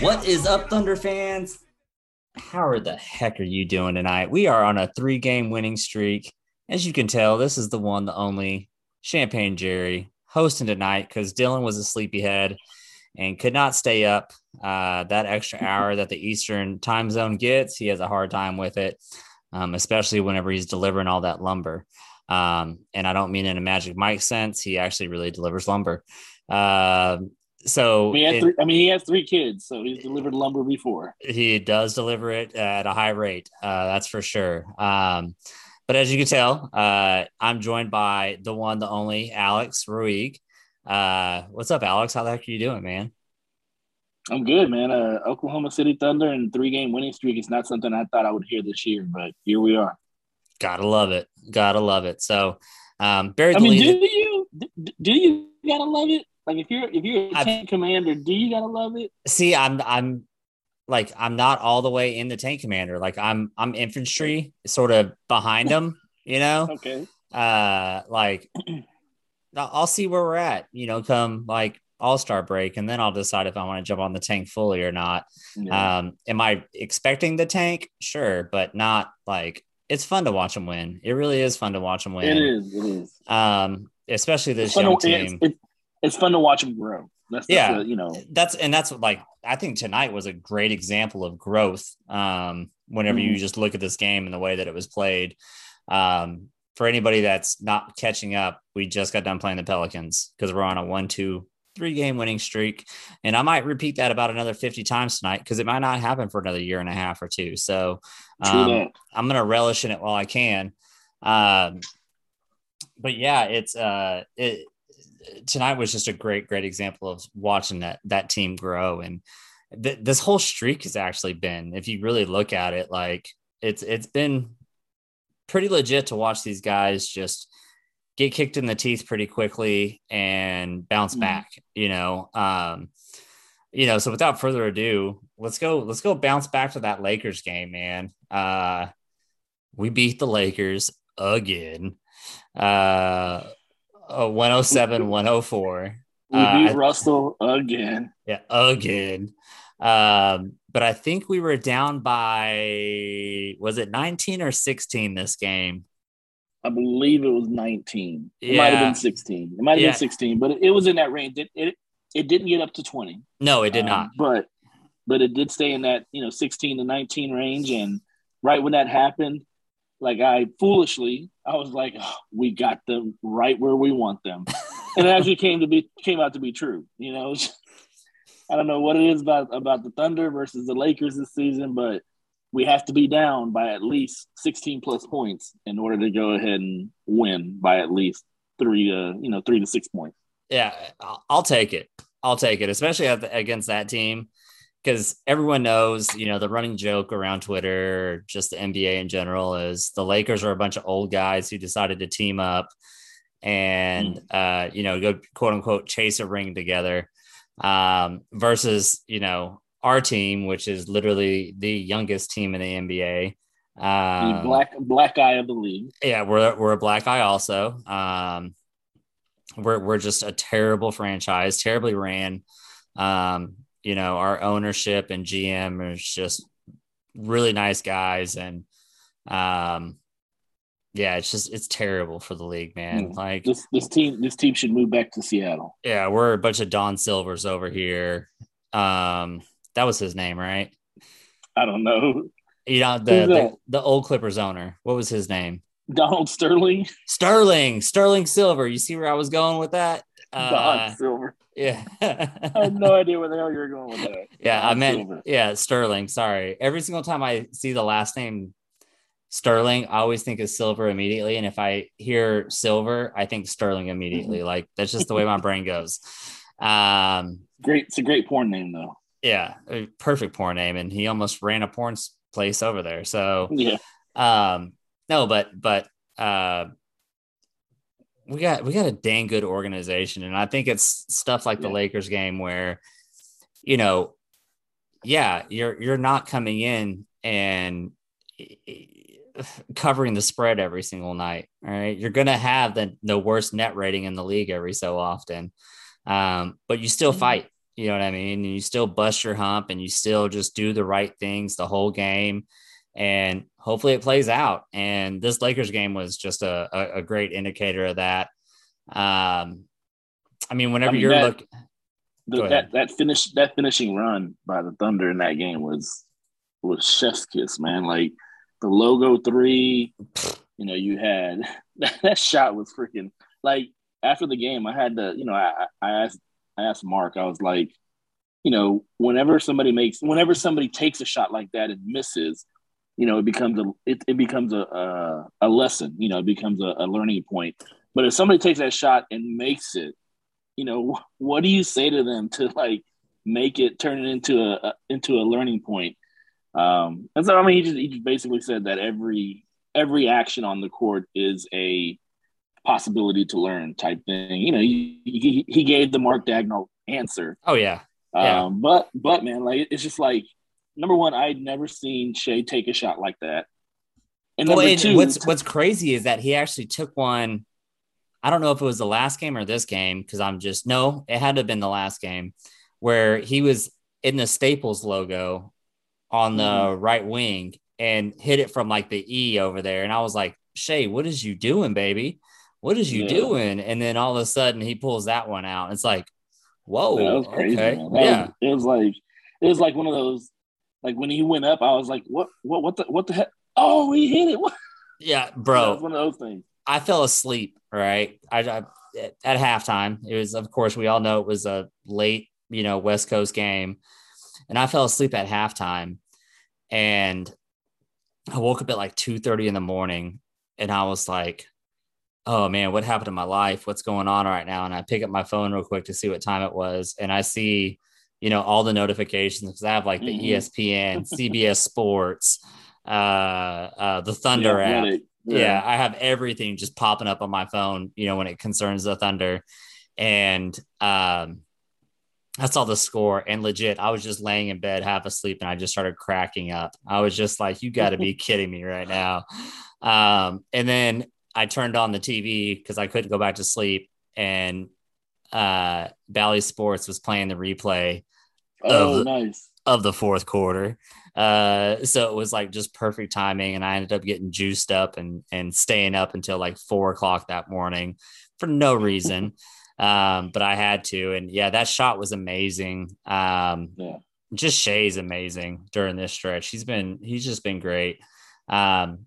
What is up, Thunder fans? How the heck are you doing tonight? We are on a three game winning streak. As you can tell, this is the one, the only Champagne Jerry hosting tonight because Dylan was a sleepyhead and could not stay up uh, that extra hour that the Eastern time zone gets. He has a hard time with it, um, especially whenever he's delivering all that lumber. Um, and I don't mean in a Magic Mike sense. He actually really delivers lumber. Um so I mean, he has it- three, I mean, he has three kids, so he's delivered lumber before. he does deliver it at a high rate. Uh, that's for sure. Um, but as you can tell, uh, I'm joined by the one, the only Alex Ruig. Uh, what's up, Alex? How the heck are you doing, man? I'm good, man. Uh, Oklahoma City Thunder and three game winning streak is not something I thought I would hear this year, but here we are. Gotta love it. Gotta love it. So, um, Barry I mean, do you do you gotta love it? Like if you're if you're a tank commander, do you gotta love it? see, I'm, I'm like, I'm not all the way in the tank commander. Like, I'm, I'm infantry, sort of behind them. You know, Okay. uh like I'll see where we're at, you know, come like all-star break, and then I'll decide if I want to jump on the tank fully or not. Yeah. Um, am I expecting the tank? Sure, but not like it's fun to watch them win. It really is fun to watch them win. it is. It is. Um, especially this young to, team. it's, it's fun to watch him grow. That's, that's Yeah. you know. that's and that's what like I think tonight was a great example of growth. Um, whenever you Mhm. just look at this game and the way that it was played. Um, for anybody that's not catching up, we just got done playing the Pelicans because we're on a one, two, three game winning streak. And I might repeat that about another 50 times tonight because it might not happen for another year and a half or two. So um. I'm gonna relish in it while I can. Um, but yeah, it's uh, it tonight was just a great, great example of watching that that team grow, and th- this whole streak has actually been, if you really look at it, like it's it's been pretty legit to watch these guys just get kicked in the teeth pretty quickly and bounce Mhm. back. You know, um, you know. So without further ado, let's go. Let's go bounce back to that Lakers game, man. Uh, we beat the Lakers again. Uh, uh 107 104. We Uh, beat Russell again. yeah, again. Um, but I think we were down by was it 19 or 16 this game? I believe it was 19. It might have been 16. It might have Yeah. been 16, but it, it was in that range. It, it it didn't get up to 20. No, it did Um, not. But but it did stay in that, you know, 16 to 19 range. And right when that happened, like I foolishly, I was like, oh, we got them right where we want them. and it actually came to be came out to be true. You know, I don't know what it is about about the Thunder versus the Lakers this season, but we have to be down by at least 16 plus points in order to go ahead and win by at least three to you know three to six points. Yeah, I'll, I'll take it. I'll take it, especially against that team, because everyone knows, you know, the running joke around Twitter, just the NBA in general, is the Lakers are a bunch of old guys who decided to team up and, uh, you know, go quote unquote chase a ring together, um, versus you know our team, which is literally the youngest team in the NBA. The Um, black black eye of the league. yeah, we're we're a black eye also. Um, we're we're just a terrible franchise, terribly ran. Um, you know, our ownership and GM is just really nice guys, and um, yeah, it's just it's terrible for the league, man. Mm. Like, This this team this team should move back to Seattle. yeah, we're a bunch of Don Silvers over here. Um, that was his name, right? I don't know. You know, the the, the old Clippers owner. What was his name? Donald Sterling, Sterling, Sterling Silver. You see where I was going with that? Don Uh, Silver. yeah. I had no idea where the hell you were going with that. Yeah, I meant Silver. yeah, Sterling. Sorry. Every single time I see the last name Sterling, I always think of Silver immediately, and if I hear Silver, I think Sterling Mm-hmm. immediately. Like that's just the way my brain goes. Um, great. It's a great porn name though. yeah, a perfect porn name, and he almost ran a porn place over there. So, Yeah. um, no, but but uh, we got we got a dang good organization, and I think it's stuff like the Lakers game where, you know, yeah, you're you're not coming in and covering the spread every single night. All right, you're gonna have the the worst net rating in the league every so often, um, but you still Mhm. fight. You know what I mean? And you still bust your hump, and you still just do the right things the whole game, and hopefully it plays out. And this Lakers game was just a a, a great indicator of that. Um, I mean, whenever mean, you're that- look, The, that that finish that finishing run by the Thunder in that game was was chef's kiss, man. Like the logo three, you know, you had that, shot was freaking like after the game. I had to, you know, I I asked I asked Mark. I was like, you know, whenever somebody makes, whenever somebody takes a shot like that and misses, you know, it becomes a it, it becomes a, a a lesson. You know, it becomes a, a learning point. But if somebody takes that shot and makes it, you know, what do you say to them to like make it turn it into a, a into a learning point? Um, and so I mean, he just he just basically said that every every action on the court is a possibility to learn type thing. You know, he he, he gave the Mark Daigneault answer. oh yeah, Yeah. Um, but but man, like it's just like number one, I'd never seen Shai take a shot like that. And Well, number and two, what's what's crazy is that he actually took one. I don't know if it was the last game or this game because I'm just no, it had to have been the last game where he was in the Staples logo on the Mm-hmm. right wing and hit it from like the E over there, and I was like, Shai, what is you doing, baby? What is you Yeah. doing? And then all of a sudden he pulls that one out. It's like, whoa, that was crazy. okay, yeah, it was like it was like one of those like when he went up, I was like, what what what the what the heck? Oh, he hit it. What? yeah, bro? That was one of those things. I fell asleep. Right, I, I at halftime. It was, of course, we all know it was a late, you know, West Coast game, and I fell asleep at halftime, and I woke up at like two thirty in the morning, and I was like, "Oh man, what happened to my life? What's going on right now?" And I pick up my phone real quick to see what time it was, and I see, you know, all the notifications because I have like the Mhm. ESPN, CBS Sports, uh, uh, the Thunder Yeah, app Reddit. yeah. I have everything just popping up on my phone, you know, when it concerns the Thunder. And um I saw the score and legit, I was just laying in bed, half asleep, and I just started cracking up. I was just like, you got to be kidding me right now. Um, and then I turned on the TV because I couldn't go back to sleep, and uh Bally Sports was playing the replay Oh, of- nice. of the fourth quarter. Uh, so it was like just perfect timing, and I ended up getting juiced up and and staying up until like four o'clock that morning for no reason. um, but I had to, and yeah, that shot was amazing. Um, Yeah. just Shai's amazing during this stretch. He's been he's just been great. Um,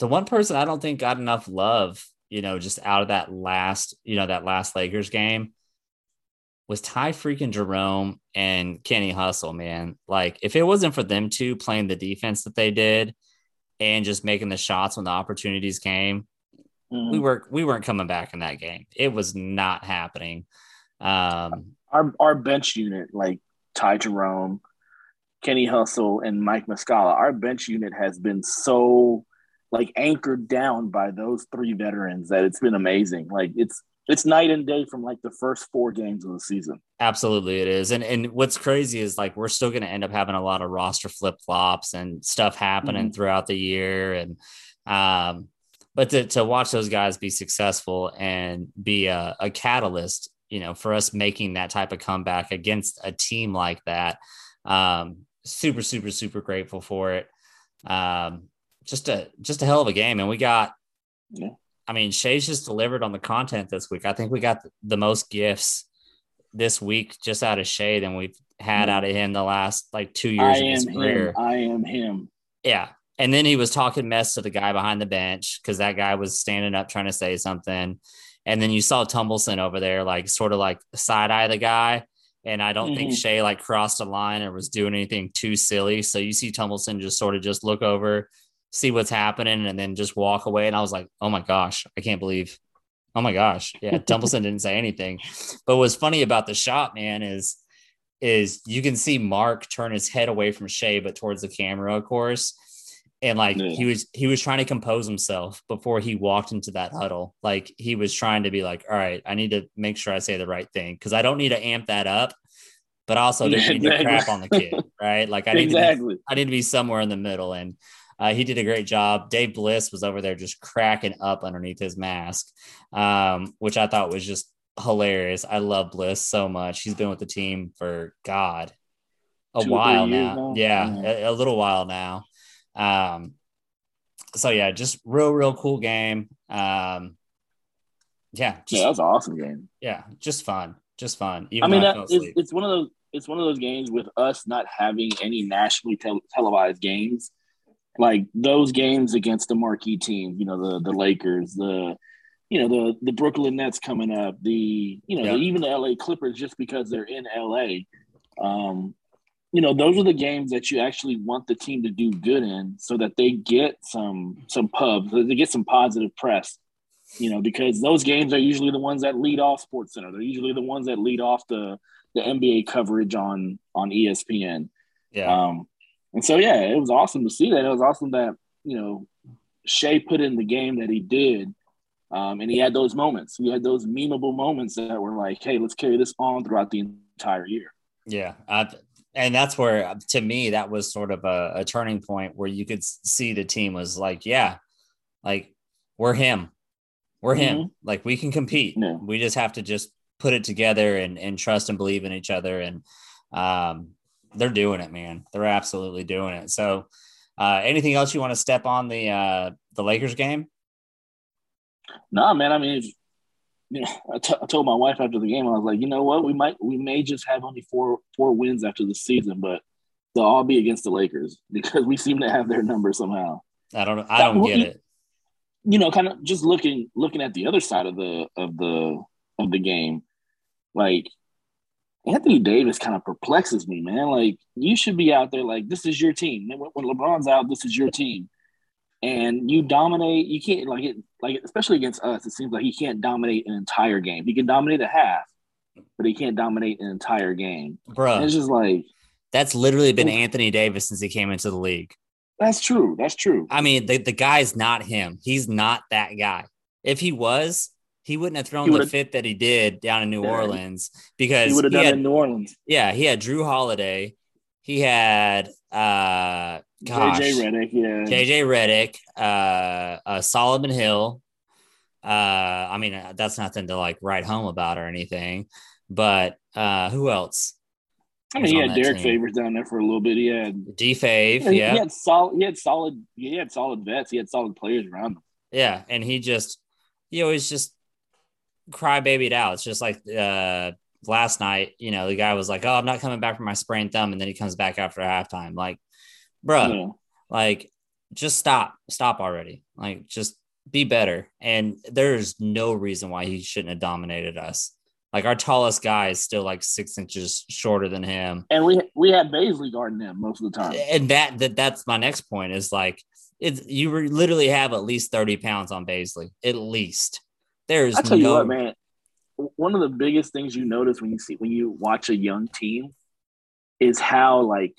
the one person I don't think got enough love, you know, just out of that last, you know, that last Lakers game was Ty freaking Jerome and Kenny Hustle, man. Like, if it wasn't for them two playing the defense that they did and just making the shots when the opportunities came, Mhm. we were we weren't coming back in that game. It was not happening. Um, our our bench unit, like Ty Jerome, Kenny Hustle, and Mike Muscala, our bench unit has been so like anchored down by those three veterans that it's been amazing. Like it's it's night and day from like the first four games of the season. Absolutely, it is. And and what's crazy is like we're still going to end up having a lot of roster flip flops and stuff happening Mhm. throughout the year. And um, but to to watch those guys be successful and be a, a catalyst, you know, for us making that type of comeback against a team like that, um, super super super grateful for it. Um, just a just a hell of a game, and we got Yeah. I mean, Shai's just delivered on the content this week. I think we got the most gifts this week just out of Shai than we've had out of him the last like two years I of his am career. him. I am him. Yeah. And then he was talking mess to the guy behind the bench because that guy was standing up trying to say something. And then you saw Tumbleson over there, like sort of like side eye the guy. And I don't think Mhm. Shai like crossed a line or was doing anything too silly. So you see Tumbleson just sort of just look over, see what's happening, and then just walk away. And I was like, oh my gosh, I can't believe. Oh my gosh. Yeah. Tumbleson didn't say anything. But what's funny about the shot, man, is is you can see Mark turn his head away from Shai, but towards the camera, of course. And like Yeah. he was he was trying to compose himself before he walked into that huddle. Like he was trying to be like, all right, I need to make sure I say the right thing because I don't need to amp that up, but I also don't Yeah, need to crap on the kid, right? Like I need to be. I need to be somewhere in the middle. And uh, he did a great job. Dave Bliss was over there just cracking up underneath his mask, um, which I thought was just hilarious. I love Bliss so much. He's been with the team for God a Two while now. now? Yeah, Yeah. A, a little while now. Um, so yeah, just real, real cool game. Um, yeah, just, Yeah, that was an awesome game. yeah, just fun, just fun. Even I mean, I that, it's, it's one of those. It's one of those games with us not having any nationally tel- televised games, like those games against the marquee teams. You know, the the Lakers, the you know the the Brooklyn Nets coming up, the you know Yeah. the, even the LA Clippers just because they're in LA. Um, you know, those are the games that you actually want the team to do good in, so that they get some some pub, so they get some positive press you know, because those games are usually the ones that lead off Sports Center. They're usually the ones that lead off the the NBA coverage on on ESPN. yeah, Um, and so yeah, it was awesome to see that. It was awesome that you know Shai put in the game that he did, um, and he had those moments. He had those memeable moments that were like, "Hey, let's carry this on throughout the entire year." Yeah, I, and that's where, to me, that was sort of a, a turning point where you could see the team was like, yeah, like we're him, we're him, like we can compete. Yeah. We just have to just put it together and and trust and believe in each other, and um, they're doing it, man. They're absolutely doing it. So, uh, anything else you want to step on the uh, the Lakers game? Nah, man. I mean, it's, you know, I, t- I told my wife after the game, I was like, you know what, we might, we may just have only four four wins after the season, but they'll all be against the Lakers because we seem to have their number somehow. I don't, I don't get it. You know, kind of just looking looking at the other side of the of the of the game, like Anthony Davis kind of perplexes me, man. Like you should be out there, like this is your team. When LeBron's out, this is your team, and you dominate. You can't like it, like especially against us. It seems like he can't dominate an entire game. He can dominate a half, but he can't dominate an entire game. Bro, it's just like that's literally been. Anthony Davis since he came into the league. that's true. That's true. I mean, the, the guy's not him. He's not that guy. If he was, he wouldn't have thrown He the fit that he did down in New Yeah. Orleans because He would have done it had, in New Orleans. yeah, he had Jrue Holiday. He had uh gosh, JJ Redick, yeah. JJ Redick, uh, uh Solomon Hill. Uh, I mean, that's nothing to like write home about or anything. But uh, who else? I mean, he had Derrick team? Favors down there for a little bit. He had D Fave, he, yeah. he had solid. He had solid. He had solid vets. He had solid players around him. Yeah, and he just he always just cry babied out. It's just like uh last night, you know, the guy was like, "Oh, I'm not coming back from my sprained thumb," and then he comes back after halftime. Like, bruh, Yeah. like just stop, stop already. Like, just be better. And there's no reason why he shouldn't have dominated us. Like our tallest guy is still like six inches shorter than him. And we we had Bazley guarding him most of the time. And that that that's my next point is like it's you re- literally have at least 30 pounds on Bazley. At least. There's I tell you what, man. One of the biggest things you notice when you see when you watch a young team is how like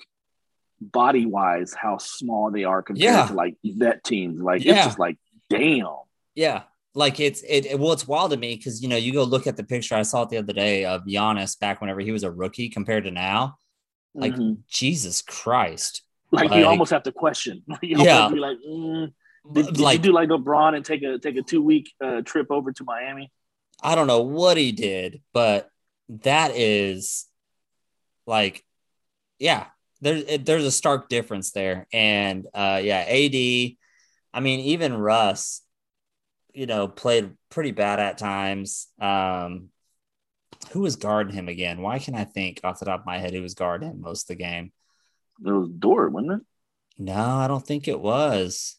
body wise how small they are compared Yeah. to like vet teams. Like Yeah. it's just like damn. Yeah. Like it's it, it- well, it's wild to me because you know you go look at the picture I saw it the other day of Giannis back whenever he was a rookie compared to now. Like Mhm. Jesus Christ! like, like- you almost have to question. you Yeah. be like, mm, did, did like you do like LeBron and take a take a two week uh, trip over to Miami? I don't know what he did, but that is like, yeah, there's there's a stark difference there, and uh, yeah, AD. I mean, even Russ. you know, played pretty bad at times. Um, who was guarding him again? Why can I think off the top of my head who was guarding him most of the game? It was Dort, wasn't it? No, I don't think it was.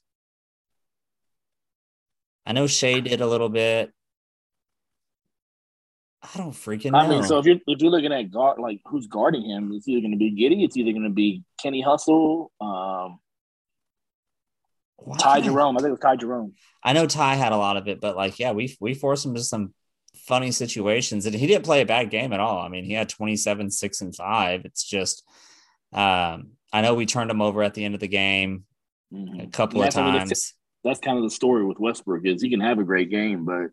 I know Shai did a little bit. I don't freaking know. I mean, so if you're if you're looking at guard like who's guarding him, it's either going to be Giddey, it's either going to be Kenny Hustle, um, Why Ty Jerome. I think it was Ty Jerome. I know Ty had a lot of it, but like, yeah, we we forced him to some funny situations, and he didn't play a bad game at all. I mean, he had 27, six, and five. It's just, um, I know we turned him over at the end of the game a Mhm. couple That's, of times. That's kind of the story with Westbrook is he can have a great game, but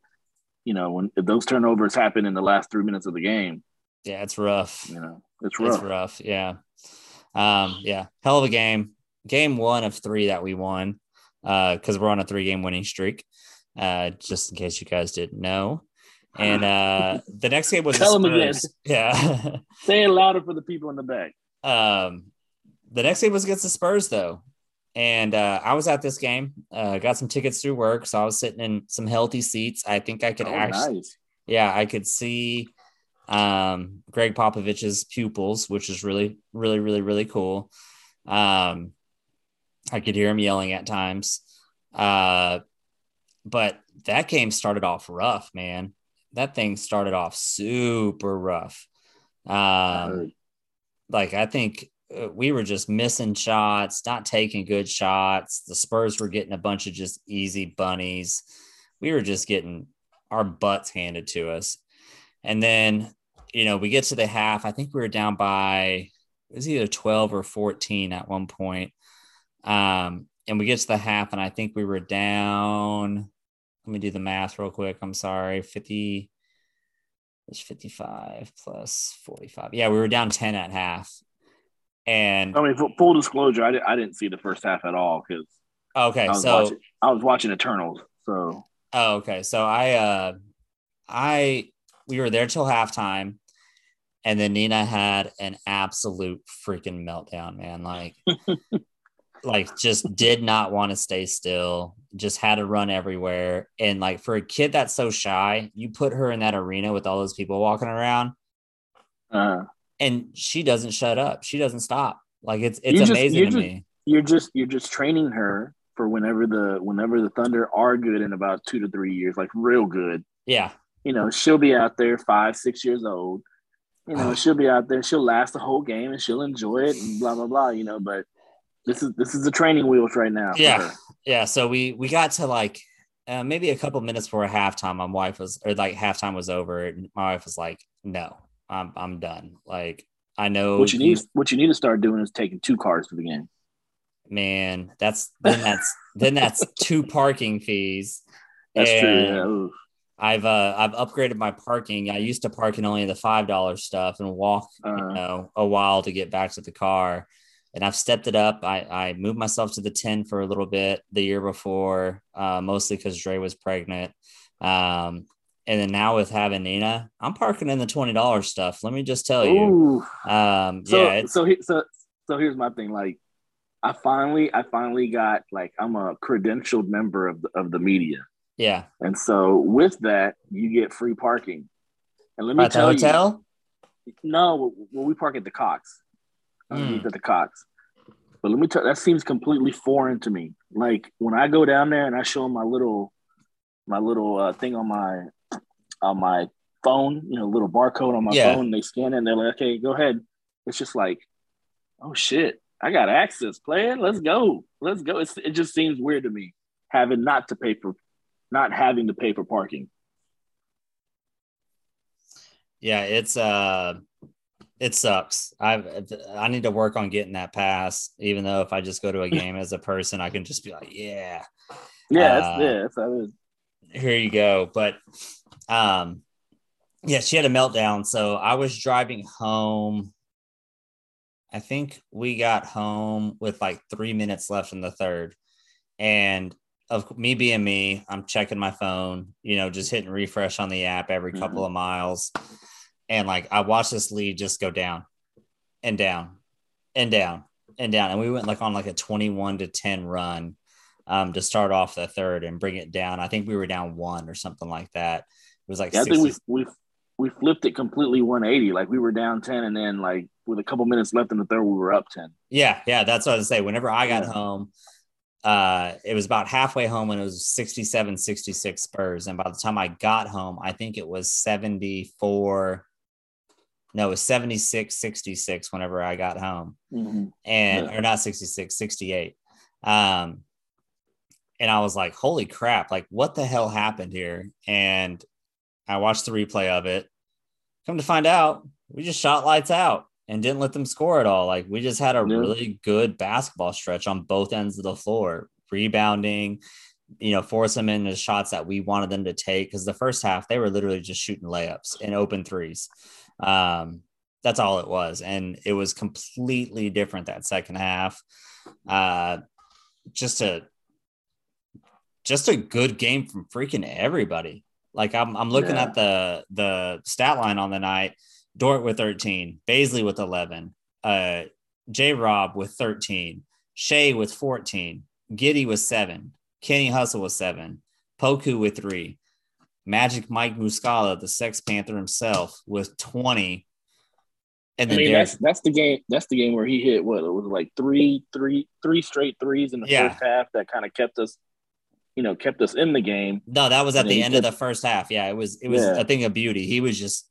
you know when those turnovers happen in the last three minutes of the game, Yeah, it's rough. you know it's rough. It's rough. Yeah. Um, yeah. Hell of a game. Game one of three that we won. Uh, because we're on a three game winning streak. Uh, just in case you guys didn't know. And uh the next game was the Tell again. Spurs. Yeah. Say it louder for the people in the back. um the next game was against the Spurs though. And uh, I was at this game, uh, got some tickets through work. So I was sitting in some healthy seats. I think I could Oh, actually nice. yeah, I could see um, Gregg Popovich's pupils, which is really, really, really, really cool. Um, I could hear him yelling at times. Uh, but that game started off rough, man. That thing started off super rough. Um, like I think we were just missing shots, not taking good shots. The Spurs were getting a bunch of just easy bunnies. We were just getting our butts handed to us. And then, you know, we get to the half. I think we were down by it was either 12 or 14 at one point. Um, and we get to the half, and I think we were down. Let me do the math real quick. I'm sorry. 50 it's 55 plus 45. Yeah, we were down 10 at half. And I mean, full, full disclosure, I, did, I didn't see the first half at all because okay, I so watching I was watching Eternals. So Oh, okay. So I uh I we were there till halftime and then Nina had an absolute freaking meltdown, man. Like like just did not want to stay still, just had to run everywhere. And like for a kid that's so shy, you put her in that arena with all those people walking around uh, and she doesn't shut up. She doesn't stop. Like it's it's just- amazing to just- me. you're just you're just training her for whenever the whenever the Thunder are good in about two to three years, like real good. Yeah. You know, she'll be out there five, six years old. You know, she'll be out there. She'll last the whole game and she'll enjoy it and blah blah blah. You know, but this is this is the training wheels right now. Yeah. Yeah, so we we got to like uh, maybe a couple minutes before halftime. My wife was or like halftime was over. And my wife was like, "No, I'm I'm done." Like I know What you need what you need to start doing is taking two cars to the game. man. That's then that's then that's two parking fees. That's true. Yeah. I've uh I've upgraded my parking. I used to park in only the five dollar stuff and walk you Uh, know a while to get back to the car. And I've stepped it up. I, I moved myself to the 10 for a little bit the year before, uh, mostly because Dre was pregnant. Um, and then now with having Nina, I'm parking in the $20 stuff. Let me just tell you. Ooh. Um, So yeah, it's, so he, so so here's my thing. Like, I finally I finally got like I'm a credentialed member of the, of the media, yeah. and so with that you get free parking. And let me At the tell hotel? you, no, well we park at the Cox, Mm. at the Cox. But let me tell that seems completely foreign to me. Like when I go down there and I show them my little my little uh, thing on my on my phone, you know, little barcode on my Yeah. phone. They scan it and they're like, okay, go ahead. It's just like, oh shit, I got access, player. Let's go. Let's go. It's, it just seems weird to me having not to pay for, not having to pay for parking. Yeah, it's uh it sucks. I've I need to work on getting that pass, even though if I just go to a game as a person, I can just be like, yeah, Yeah, Uh, that's, yeah, that's how it is. here you go. But um yeah, she had a meltdown. So I was driving home. I think we got home with like three minutes left in the third. And of me being me, I'm checking my phone, you know, just hitting refresh on the app every couple of miles. And like I watched this lead just go down and down and down and down. And we went like on like a 21 to 10 run um, to start off the third and bring it down. I think we were down one or something like that. It was like Yeah, I think we we we flipped it completely 180. Like we were down 10, and then like with a couple minutes left in the third, we were up 10. Yeah, yeah, that's what I was say. Whenever I got Yeah. home, uh, it was about halfway home when it was 67, 66 Spurs. And by the time I got home, I think it was 74. No, it was 76, 66 whenever I got home. Mhm. And Yeah. or not 66, 68. Um, and I was like, holy crap, like what the hell happened here? And I watched the replay of it. Come to find out, we just shot lights out and didn't let them score at all. Like we just had a Yeah. really good basketball stretch on both ends of the floor, rebounding, you know, force them into shots that we wanted them to take. Cause the first half, they were literally just shooting layups and open threes. Um, that's all it was. And it was completely different that second half. Uh, just a just a good game from freaking everybody. Like I'm I'm looking Yeah. at the the stat line on the night. Dort with 13, Bazley with 11, uh J Rob with 13, Shai with 14, Giddey with seven, Kenny Hustle with seven, Poku with three, Magic Mike Muscala, the Sex Panther himself, with 20. And I mean, Derek- that's that's the game. That's the game where he hit what it was like three, three, three straight threes in the Yeah. first half that kind of kept us, you know, kept us in the game. No, that was at And the he end of the first half. Yeah, it was it was Yeah. a thing of beauty. He was just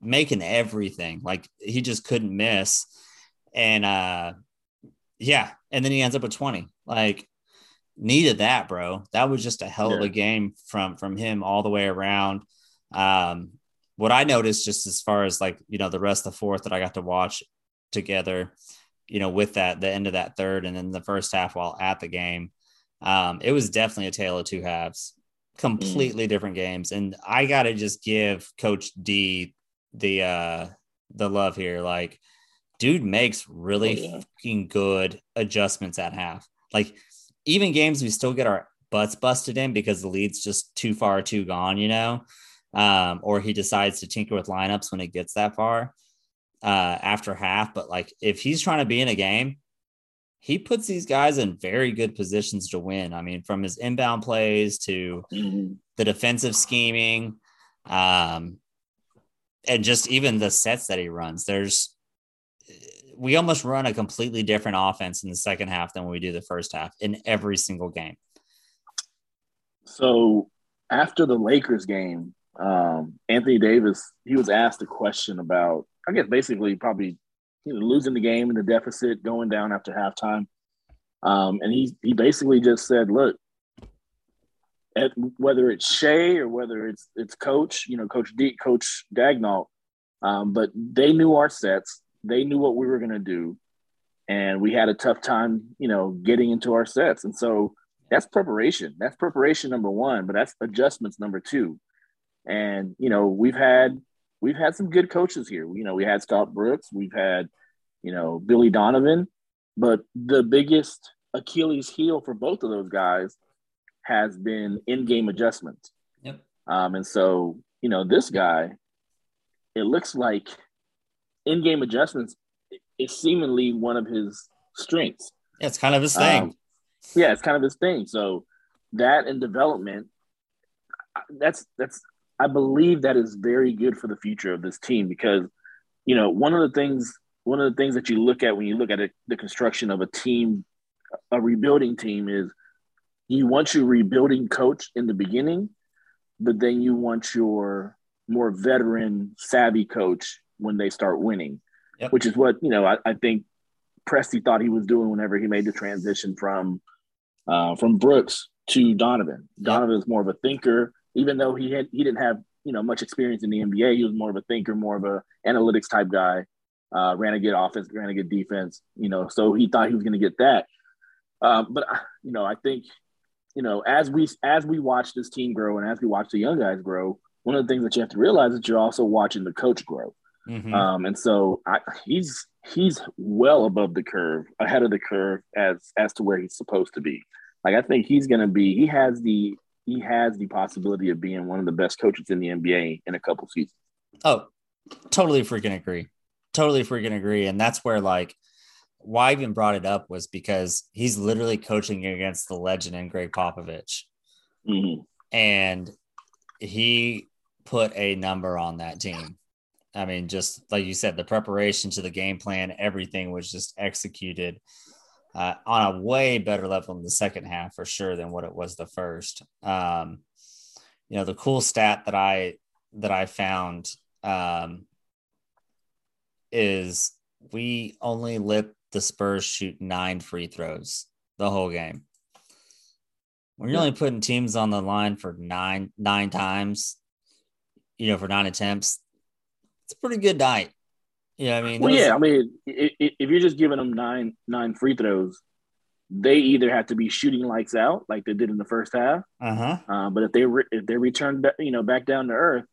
making everything. Like he just couldn't miss. And uh yeah, and then he ends up with 20. Like needed that, bro. That was just a hell of a game from from him all the way around. Um what I noticed just as far as like, you know, the rest of the fourth that I got to watch together, you know, with that the end of that third and then the first half while at the game. Um, it was definitely a tale of two halves, completely different games. And I gotta just give Coach D the uh the love here. Like, dude makes really Oh, yeah. fucking good adjustments at half. Like, even games we still get our butts busted in because the lead's just too far, too gone, you know. Um, or he decides to tinker with lineups when it gets that far uh after half. But like if he's trying to be in a game, he puts these guys in very good positions to win. I mean, from his inbound plays to Mhm. the defensive scheming, um, and just even the sets that he runs. There's we almost run a completely different offense in the second half than we do the first half in every single game. So after the Lakers game, um, Anthony Davis he was asked a question about, I guess basically probably you know, losing the game in the deficit, going down after halftime, um, and he he basically just said, "Look, at, whether it's Shai or whether it's it's Coach, you know, Coach D, Coach Daigneault, um, but they knew our sets, they knew what we were going to do, and we had a tough time, you know, getting into our sets, and so." that's preparation. That's preparation number one, but that's adjustments number two. And you know, we've had we've had some good coaches here. You know, we had Scott Brooks, we've had you know Billy Donovan, but the biggest Achilles heel for both of those guys has been in-game adjustments. Yep. Um, and so you know, this guy, it looks like in-game adjustments is seemingly one of his strengths. Yeah, it's kind of his thing. Um, yeah, it's kind of his thing. So that and development, that's that's I believe that is very good for the future of this team because you know one of the things one of the things that you look at when you look at it, the construction of a team, a rebuilding team is you want your rebuilding coach in the beginning, but then you want your more veteran savvy coach when they start winning, Yep. which is what you know I, I think Presti thought he was doing whenever he made the transition from uh, from Brooks to Donovan. Donovan is more of a thinker, even though he had he didn't have you know much experience in the NBA. He was more of a thinker, more of a analytics type guy. Uh, ran a good offense, ran a good defense. You know, so he thought he was going to get that. Um, but uh, you know, I think you know as we as we watch this team grow and as we watch the young guys grow, one of the things that you have to realize is you're also watching the coach grow. Mhm. Um, and so I, he's he's well above the curve, ahead of the curve as as to where he's supposed to be. Like I think he's going to be. He has the he has the possibility of being one of the best coaches in the NBA in a couple seasons. Oh, totally freaking agree. Totally freaking agree. And that's where like why I even brought it up was because he's literally coaching against the legend and Gregg Popovich. Mhm. And he put a number on that team. I mean, just like you said, the preparation to the game plan, everything was just executed uh, on a way better level in the second half for sure than what it was the first. Um, you know, the cool stat that I that I found um, is we only let the Spurs shoot nine free throws the whole game. When you're only putting teams on the line for nine nine times, you know, for nine attempts, it's a pretty good night. What I mean, Well, Those- yeah, I mean, if you're just giving them nine nine free throws, they either have to be shooting lights out like they did in the first half, uh-huh. uh, but if they re- if they return you know back down to earth,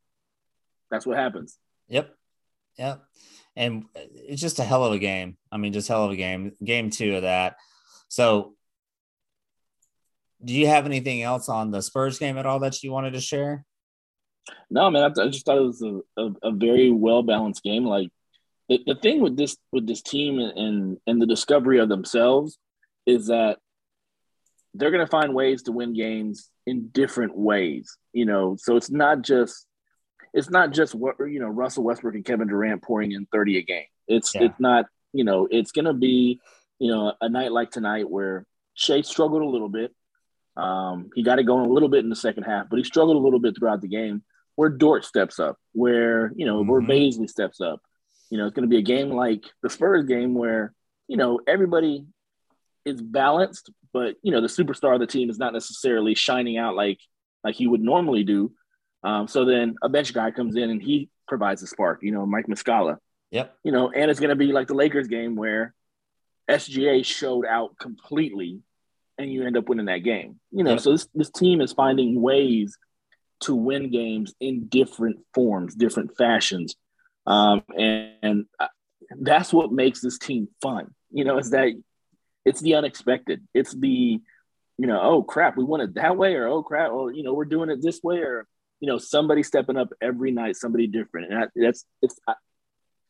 that's what happens. Yep. Yep. And it's just a hell of a game. I mean, just hell of a game. Game two of that. So, do you have anything else on the Spurs game at all that you wanted to share? No, man, I, I just thought it was a, a, a very well balanced game. Like the, the thing with this with this team and, and the discovery of themselves is that they're going to find ways to win games in different ways. You know, so it's not just it's not just what you know Russell Westbrook and Kevin Durant pouring in thirty a game. It's Yeah. it's not you know it's going to be you know a night like tonight where Shai struggled a little bit. Um, he got it going a little bit in the second half, but he struggled a little bit throughout the game. Where Dort steps up, where you know where Mhm. Bazley steps up. You know, it's going to be a game like the Spurs game where you know everybody is balanced, but you know the superstar of the team is not necessarily shining out like like he would normally do. Um, so then a bench guy comes in and he provides a spark. You know, Mike Muscala. Yep. You know, and it's going to be like the Lakers game where SGA showed out completely, and you end up winning that game. You know, Yep. so this this team is finding ways to win games in different forms, different fashions, um, and, and uh, that's what makes this team fun. You know, is that it's the unexpected. It's the you know, oh crap, we won it that way, or oh crap, or you know, we're doing it this way, or you know, somebody stepping up every night, somebody different, and I, that's it's uh,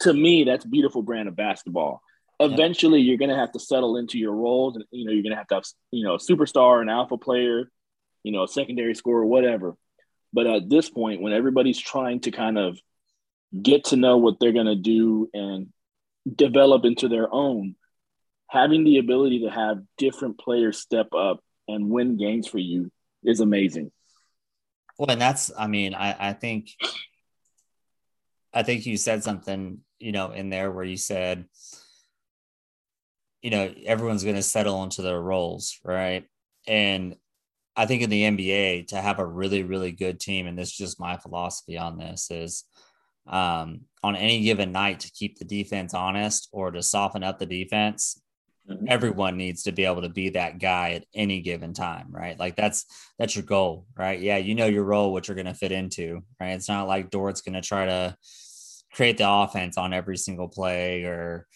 to me that's beautiful brand of basketball. Eventually, you're going to have to settle into your roles, and you know, you're going to have to have you know, a superstar, an alpha player, you know, a secondary scorer, whatever. But at this point, when everybody's trying to kind of get to know what they're going to do and develop into their own, having the ability to have different players step up and win games for you is amazing. Well, and that's, I mean, I, I think, I think you said something, you know, in there where you said, you know, everyone's going to settle into their roles, right? And I think in the NBA, to have a really, really good team, and this is just my philosophy on this, is um, on any given night to keep the defense honest or to soften up the defense, Mhm. everyone needs to be able to be that guy at any given time, right? Like that's that's your goal, right? Yeah, you know your role, what you're going to fit into, right? It's not like Dort's going to try to create the offense on every single play, or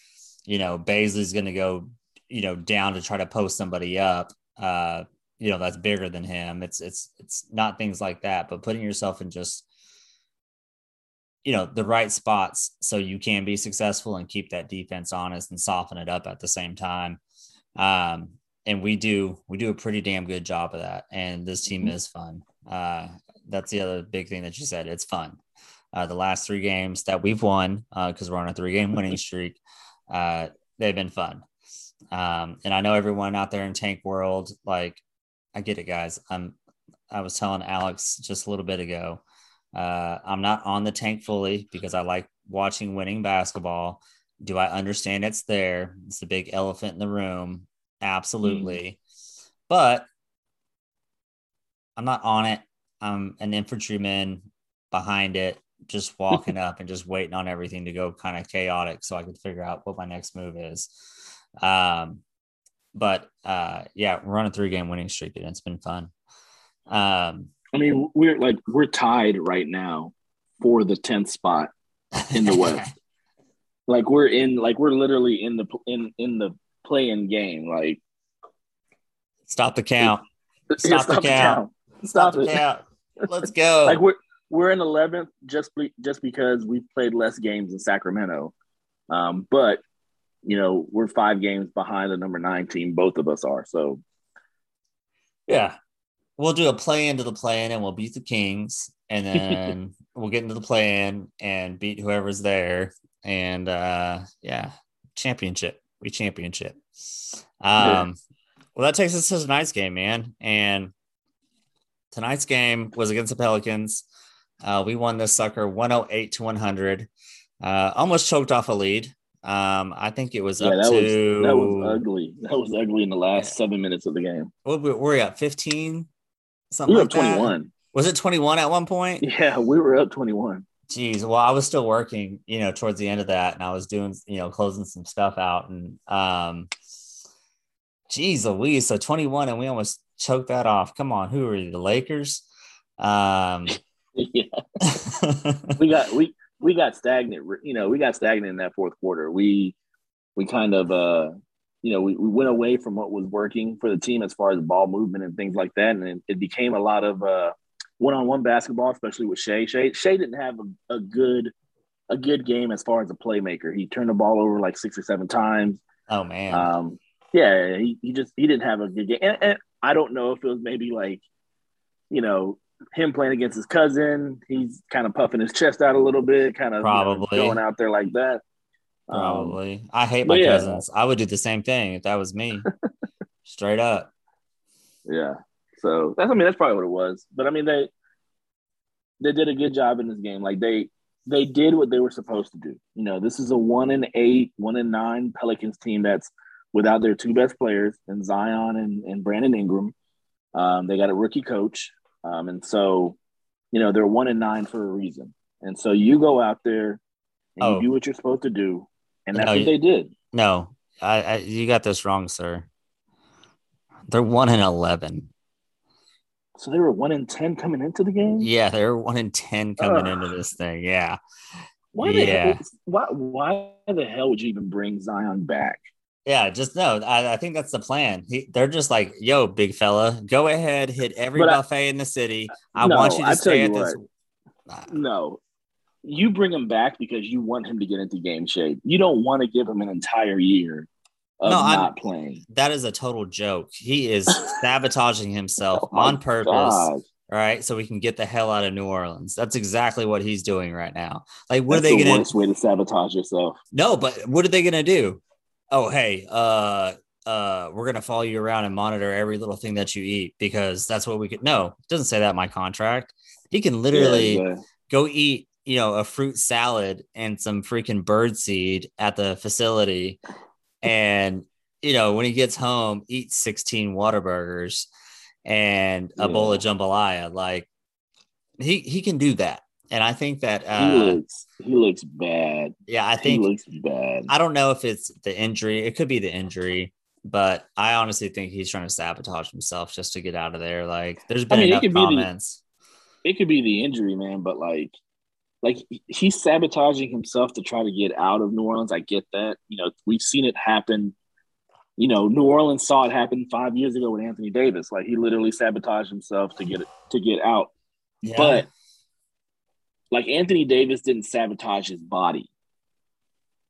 you know, Bazley's going to go, you know, down to try to post somebody up. Uh, you know, that's bigger than him. It's it's it's not things like that, but putting yourself in just you know the right spots so you can be successful and keep that defense honest and soften it up at the same time. Um and we do we do a pretty damn good job of that. And this team is fun. Uh that's the other big thing that you said. It's fun. Uh the last three games that we've won uh because we're on a three game winning streak uh they've been fun. Um and i know everyone out there in tank world like i get it guys. I'm i was telling alex just a little bit ago uh, I'm not on the tank fully because I like watching winning basketball. Do I understand it's there? It's the big elephant in the room. Absolutely. But I'm not on it. I'm an infantryman behind it, just walking up and just waiting on everything to go kind of chaotic so I could figure out what my next move is. Um, but uh, yeah, we're on a three game winning streak and it's been fun. Um, I mean, we're like we're tied right now for the tenth spot in the West. like we're in, like we're literally in the in in the playing game. Like Stop the count. Stop the count. Stop, the it. count. Let's go. Like we're we're in eleventh just be, just because we played less games in Sacramento. Um, but you know, we're five games behind the number nine team. Both of us are. So Yeah. We'll do a play into the play in and we'll beat the Kings. And then we'll get into the play in and beat whoever's there. And uh yeah, championship. We championship. Um well that takes us to tonight's game, man. And tonight's game was against the Pelicans. Uh, we won this sucker 108 to 100. Uh, almost choked off a lead. Um, I think it was yeah, up that to was that was ugly. That was ugly in the last seven minutes of the game. what were we at 15 We something were like up twenty that? was it 21 at one point Yeah, we were up twenty one. Jeez, well, I was still working, you know, towards the end of that, and I was doing, you know, closing some stuff out, and um, geez, Louise, so twenty one, and we almost choked that off. Come on, who are you, the Lakers? Um, yeah, we got we we got stagnant. You know, we got stagnant in that fourth quarter. We we kind of uh you know we, we went away from what was working for the team as far as ball movement and things like that, and it, it became a lot of uh one-on-one basketball, especially with Shai. Shai Shai didn't have a, a good a good game as far as a playmaker. He turned the ball over like six or seven times. oh man, Um, yeah, he, he just he didn't have a good game. And, and I don't know if it was maybe like, you know, him playing against his cousin. He's kind of puffing his chest out a little bit, kind of you know, Probably. going out there like that. Um, probably. I hate my yeah. cousins. I would do the same thing if that was me, straight up. yeah. So that's I mean that's probably what it was. But I mean they they did a good job in this game. Like they they did what they were supposed to do. You know, this is a one and eight, one and nine Pelicans team that's without their two best players and Zion and, and Brandon Ingram. Um, they got a rookie coach. Um, and so, you know, they're one and nine for a reason. And so you go out there and Oh. you do what you're supposed to do. And that's No, what they did. No, I, I you got this wrong, sir. They're one in eleven. So they were one in ten coming into the game. Yeah, they were one in ten coming Ugh. into this thing. Yeah. Why the Yeah. hell, why why the hell would you even bring Zion back? Yeah, just no. I, I think that's the plan. He, they're just like, "Yo, big fella, go ahead, hit every But I- buffet in the city. I No, want you to I stay at this." No. You bring him back because you want him to get into game shape. You don't want to give him an entire year of No, I'm- not playing. That is a total joke. He is sabotaging himself Oh on purpose, God. all right? So we can get the hell out of New Orleans. That's exactly what he's doing right now. Like, what That's are they the gonna? worst way to sabotage yourself. No, but what are they gonna do? Oh, hey, uh, uh, we're gonna follow you around and monitor every little thing that you eat because that's what we could. No, it doesn't say that in my contract. He can literally Yeah, yeah. go eat, you know, a fruit salad and some freaking bird seed at the facility. And, you know, when he gets home, eat 16 Whataburgers and a bowl of jambalaya. Like he he can do that. And I think that he uh looks he looks bad. yeah, I think he looks bad. I don't know if it's the injury. It could be the injury, but I honestly think he's trying to sabotage himself just to get out of there. Like there's been mean, it enough could be the- comments. it could be the injury, man, but like like he's sabotaging himself to try to get out of New Orleans. I get that. You know, we've seen it happen. You know, New Orleans saw it happen five years ago with Anthony Davis. Like he literally sabotaged himself to get it to get out. Yeah. But like Anthony Davis didn't sabotage his body.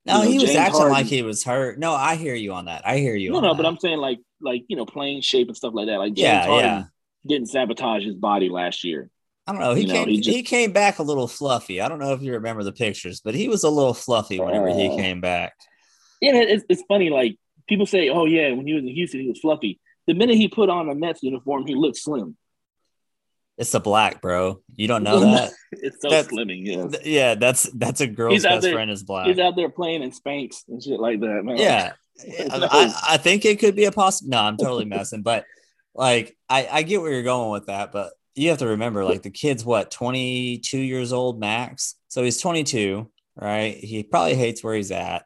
no, you know, he was James acting Harden- like he was hurt. No, I hear you on that. I hear you. No, no, that. but I'm saying like like you know playing shape and stuff like that. Like James Yeah, Harden yeah. didn't sabotage his body last year. I don't know. He you came. he He, just- came back a little fluffy. I don't know if you remember the pictures, but he was a little fluffy whenever he Oh. came back. Yeah, it's, it's funny. Like people say, "Oh yeah, when he was in Houston, he was fluffy." The minute he put on a Nets uniform, he looked slim. It's a black, bro. You don't know that? it's so That's- slimming. Yeah, Th- yeah, that's that's a girl's He's best there- friend is black. he's out there playing in Spanx and shit like that, man. yeah I, I think it could be a possible no i'm totally messing but like I, I get where you're going with that but you have to remember like the kid's what 22 years old max? So he's 22 right? He probably hates where he's at.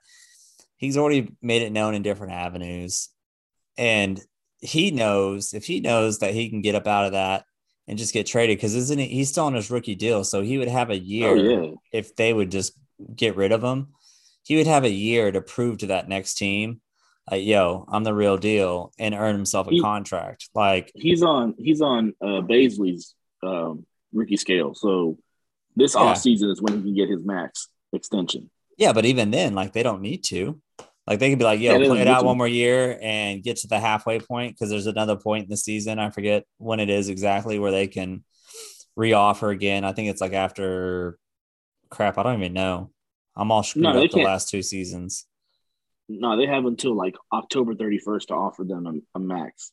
He's already made it known in different avenues. And he knows if he knows that he can get up out of that and just get traded because isn't he he's still on his rookie deal. So he would have a oh, year Oh yeah, if they would just get rid of him, he would have a year to prove to that next team, like, yo, I'm the real deal, and earn himself a He- contract. Like, he's on he's on uh, Bazley's um, rookie scale. So this Yeah. off season is when he can get his max extension. yeah, but even then, like, they don't need to. Like they could be like, Yeah, yo, they play it out to- one more year and get to the halfway point because there's another point in the season. I forget when it is exactly where they can reoffer again. I think it's like after crap. I don't even know. I'm all screwed No, up the last two seasons. No, they have until like October 31st to offer them a, a max,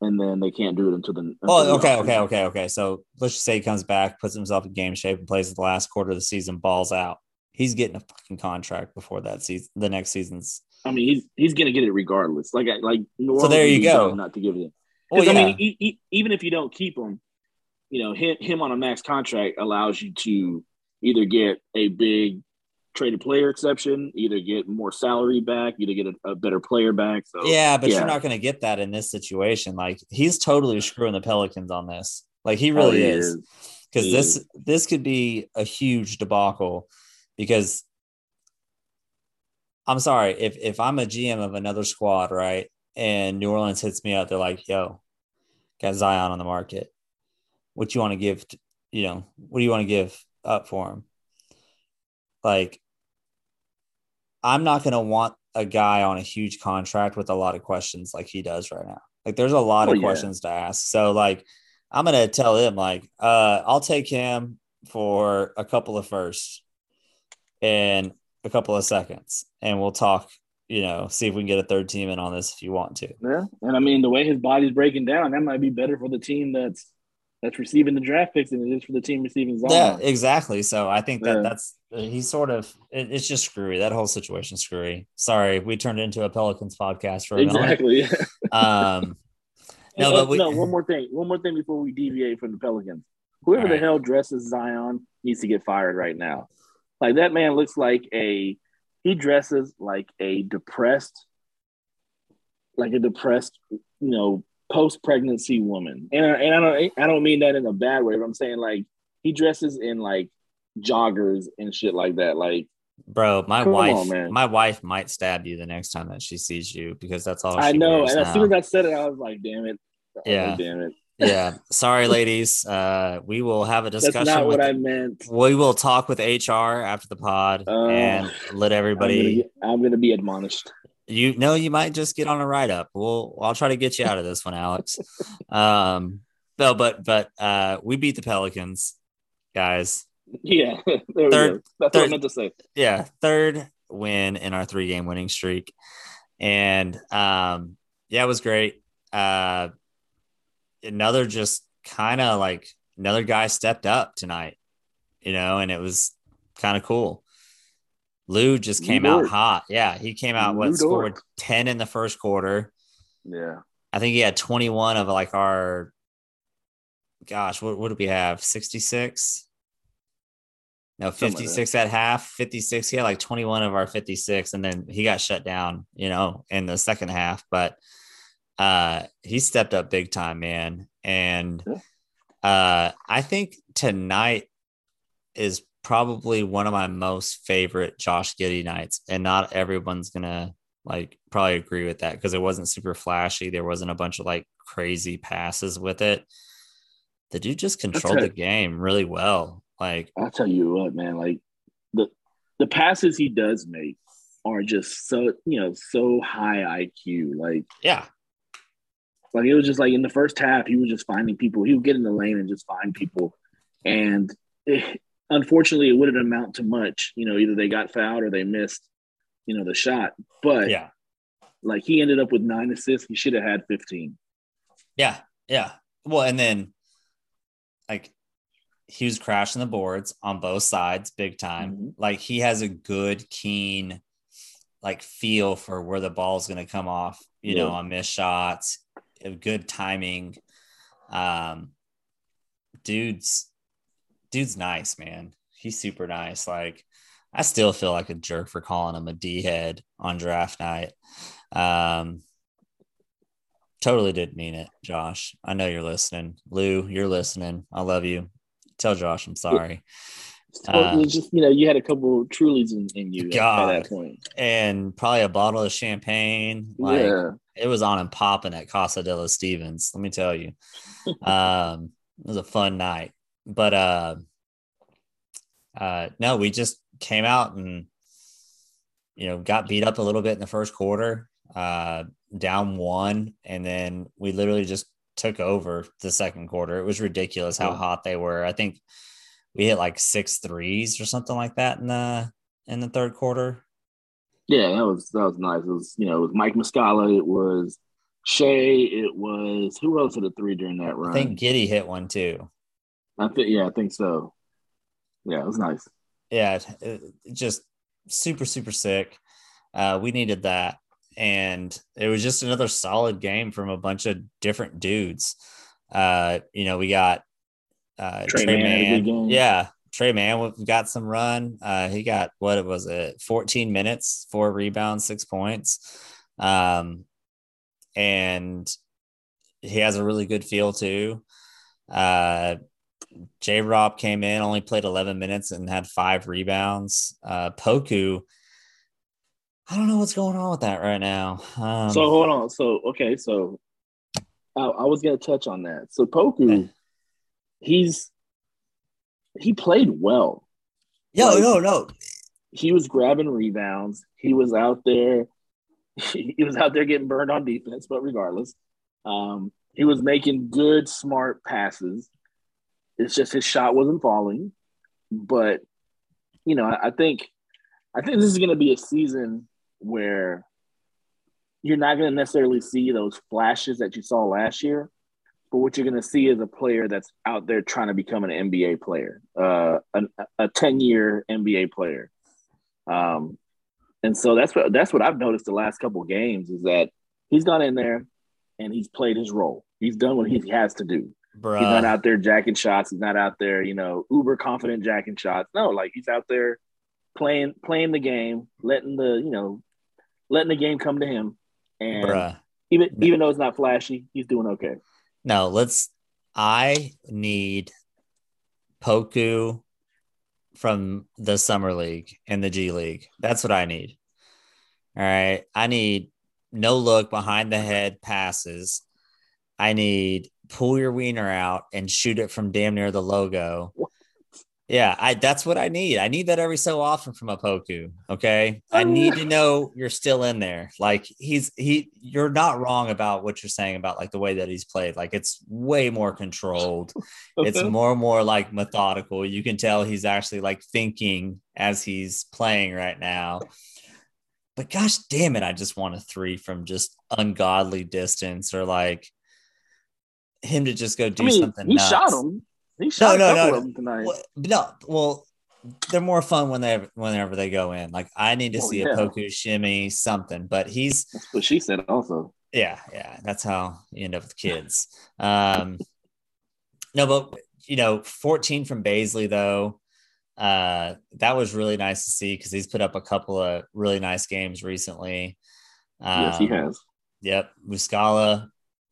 and then they can't do it until the. Oh, the okay, off- okay, okay, okay. So let's just say he comes back, puts himself in game shape, and plays the last quarter of the season, balls out. He's getting a fucking contract before that season, the next season's. I mean, he's he's gonna get it regardless. Like like. New So there you go. Not to give it. Well, yeah, I mean, e- e- even if you don't keep him, you know, him, him on a max contract allows you to either get a big traded player exception, either get more salary back, either get a, a better player back. So yeah, but yeah. you're not going to get that in this situation. Like he's totally screwing the Pelicans on this. Like he Oh, really he is. because this is. this could be a huge debacle because I'm sorry if if I'm a GM of another squad, right, and New Orleans hits me up, they're like, "Yo, got Zion on the market. What you want to give? To, you know, what do you want to give up for him?" Like, I'm not gonna want a guy on a huge contract with a lot of questions like he does right now. Like, there's a lot Oh, of yeah. questions to ask. So, like, I'm gonna tell him like, uh, I'll take him for a couple of firsts and a couple of seconds, and we'll talk. You know, see if we can get a third team in on this if you want to. Yeah, and I mean the way his body's breaking down, that might be better for the team that's that's receiving the draft picks than it is for the team receiving Zion. Yeah, exactly. So I think that Yeah. that's he's sort of it, it's just screwy. That whole situation's screwy. Sorry, we turned it into a Pelicans podcast for a exactly. Um, no, but uh, we, no, one more thing. One more thing before we deviate from the Pelicans. Whoever All the hell dresses Zion needs to get fired right now. Like that man looks like a he dresses like a depressed, like a depressed, you know, post pregnancy woman. And I, and I don't I don't mean that in a bad way, but I'm saying like he dresses in like joggers and shit like that. Like bro, my wife, on, my wife might stab you the next time that she sees you because that's all I know. And as soon as I said it, I was like, damn it. Oh, Yeah. damn it. yeah, sorry, ladies. Uh, we will have a discussion That's not with what I meant. we will talk with HR after the pod Oh. and let I'm everybody. gonna, I'm gonna be admonished. You know, you might just get on a write up. We'll I'll try to get you out of this one, Alex. Um, no, but but uh, we beat the Pelicans, guys. Yeah, Third-. That's what I meant to say. Yeah, third win in our three game winning streak, and um, yeah, it was great. Uh, another just kind of like another guy stepped up tonight, you know, and it was kind of cool. Lou just Lou came out Dort. hot. Yeah, he came out Lou what scored Dort. 10 in the first quarter. Yeah, I think he had 21 of like our gosh, what, what did we have? 66? No, Something like 56 at half, 56. He had like 21 of our 56, and then he got shut down, you know, in the second half. But uh he stepped up big time, man. And uh I think tonight is probably one of my most favorite Josh Giddey nights. And not everyone's gonna like probably agree with that because it wasn't super flashy. There wasn't a bunch of like crazy passes with it. The dude just controlled the game really well. Like, I'll tell you what, man. Like the the passes he does make are just so you know so high IQ. Like yeah, like it was just like in the first half, he was just finding people. He would get in the lane and just find people, and it, unfortunately, it wouldn't amount to much. You know, either they got fouled or they missed, you know, the shot. But yeah, like he ended up with nine assists. He should have had fifteen. yeah, yeah. Well, and then like he was crashing the boards on both sides big time. Mhm. Like he has a good, keen, like feel for where the ball's going to come off, you know, on missed shots, good timing. Um, dude's dude's nice, man. He's super nice. Like I still feel like a jerk for calling him a D head on draft night. Um, totally didn't mean it, Josh. I know you're listening. Lou, you're listening. I love you. Tell Josh I'm sorry. So Uh, it was just you know you had a couple Trulies in, in you at- God. at that point. And probably a bottle of champagne. Like yeah, it was on and popping at Casa de los Stevens. Let me tell you, um, it was a fun night. But uh, uh, no, we just came out and you know, got beat up a little bit in the first quarter, uh, down one, and then we literally just took over the second quarter. It was ridiculous how hot they were. I think we hit like six threes or something like that in the in the third quarter. Yeah, that was that was nice. It was you know it was Mike Muscala, it was Shai, it was who else hit a three during that run? I think Giddey hit one too. I think yeah, I think so. Yeah, it was nice. yeah, just super super sick. Uh, we needed that, and it was just another solid game from a bunch of different dudes. Uh, you know, we got uh, Trey Trey, a Man, yeah, Tre Mann we got some run. Uh, he got what was it, fourteen minutes, four rebounds, six points, um, and he has a really good feel too. Uh, J Rob came in, only played 11 minutes and had five rebounds. Uh, Poku, I don't know what's going on with that right now. Um, so hold on. So okay, so I, I was gonna touch on that. So Poku, he's he played well. yo, like- no, no. He was grabbing rebounds. He was out there. He was out there getting burned on defense, but regardless, um, he was making good, smart passes. It's just his shot wasn't falling. But you know, I, I think I think this is going to be a season where you're not going to necessarily see those flashes that you saw last year. But what you're going to see is a player that's out there trying to become an NBA player, uh, a 10 year NBA player. Um, and so that's what that's what I've noticed the last couple games is that he's gone in there and he's played his role. He's done what he has to do. Bruh. He's not out there jacking shots. He's not out there, you know, uber confident jacking shots. No, like he's out there playing playing the game, letting the you know, letting the game come to him. And Bruh. even even though it's not flashy, he's doing okay. No, let's. I need Poku from the Summer League and the G League. That's what I need. All right. I need no look behind the head passes. I need pull your wiener out and shoot it from damn near the logo. Yeah, I that's what I need. I need that every so often from a Poku. Okay. I oh, need to know you're still in there. Like he's he you're not wrong about what you're saying about like the way that he's played. Like it's way more controlled. it's more and more like methodical. You can tell he's actually like thinking as he's playing right now. But gosh damn it, I just want a three from just ungodly distance or like him to just go do I mean, something. he nuts. shot him. He shot no, a couple no. of them tonight. Well, no, well, they're more fun when they whenever they go in. Like I need to Oh, see yeah. a Poku shimmy something, but he's That's what she said also. yeah, yeah. That's how you end up with kids. Um, no, but you know, 14 from Bazley though. Uh, that was really nice to see because he's put up a couple of really nice games recently. Um, yes, he has. Yep, Muscala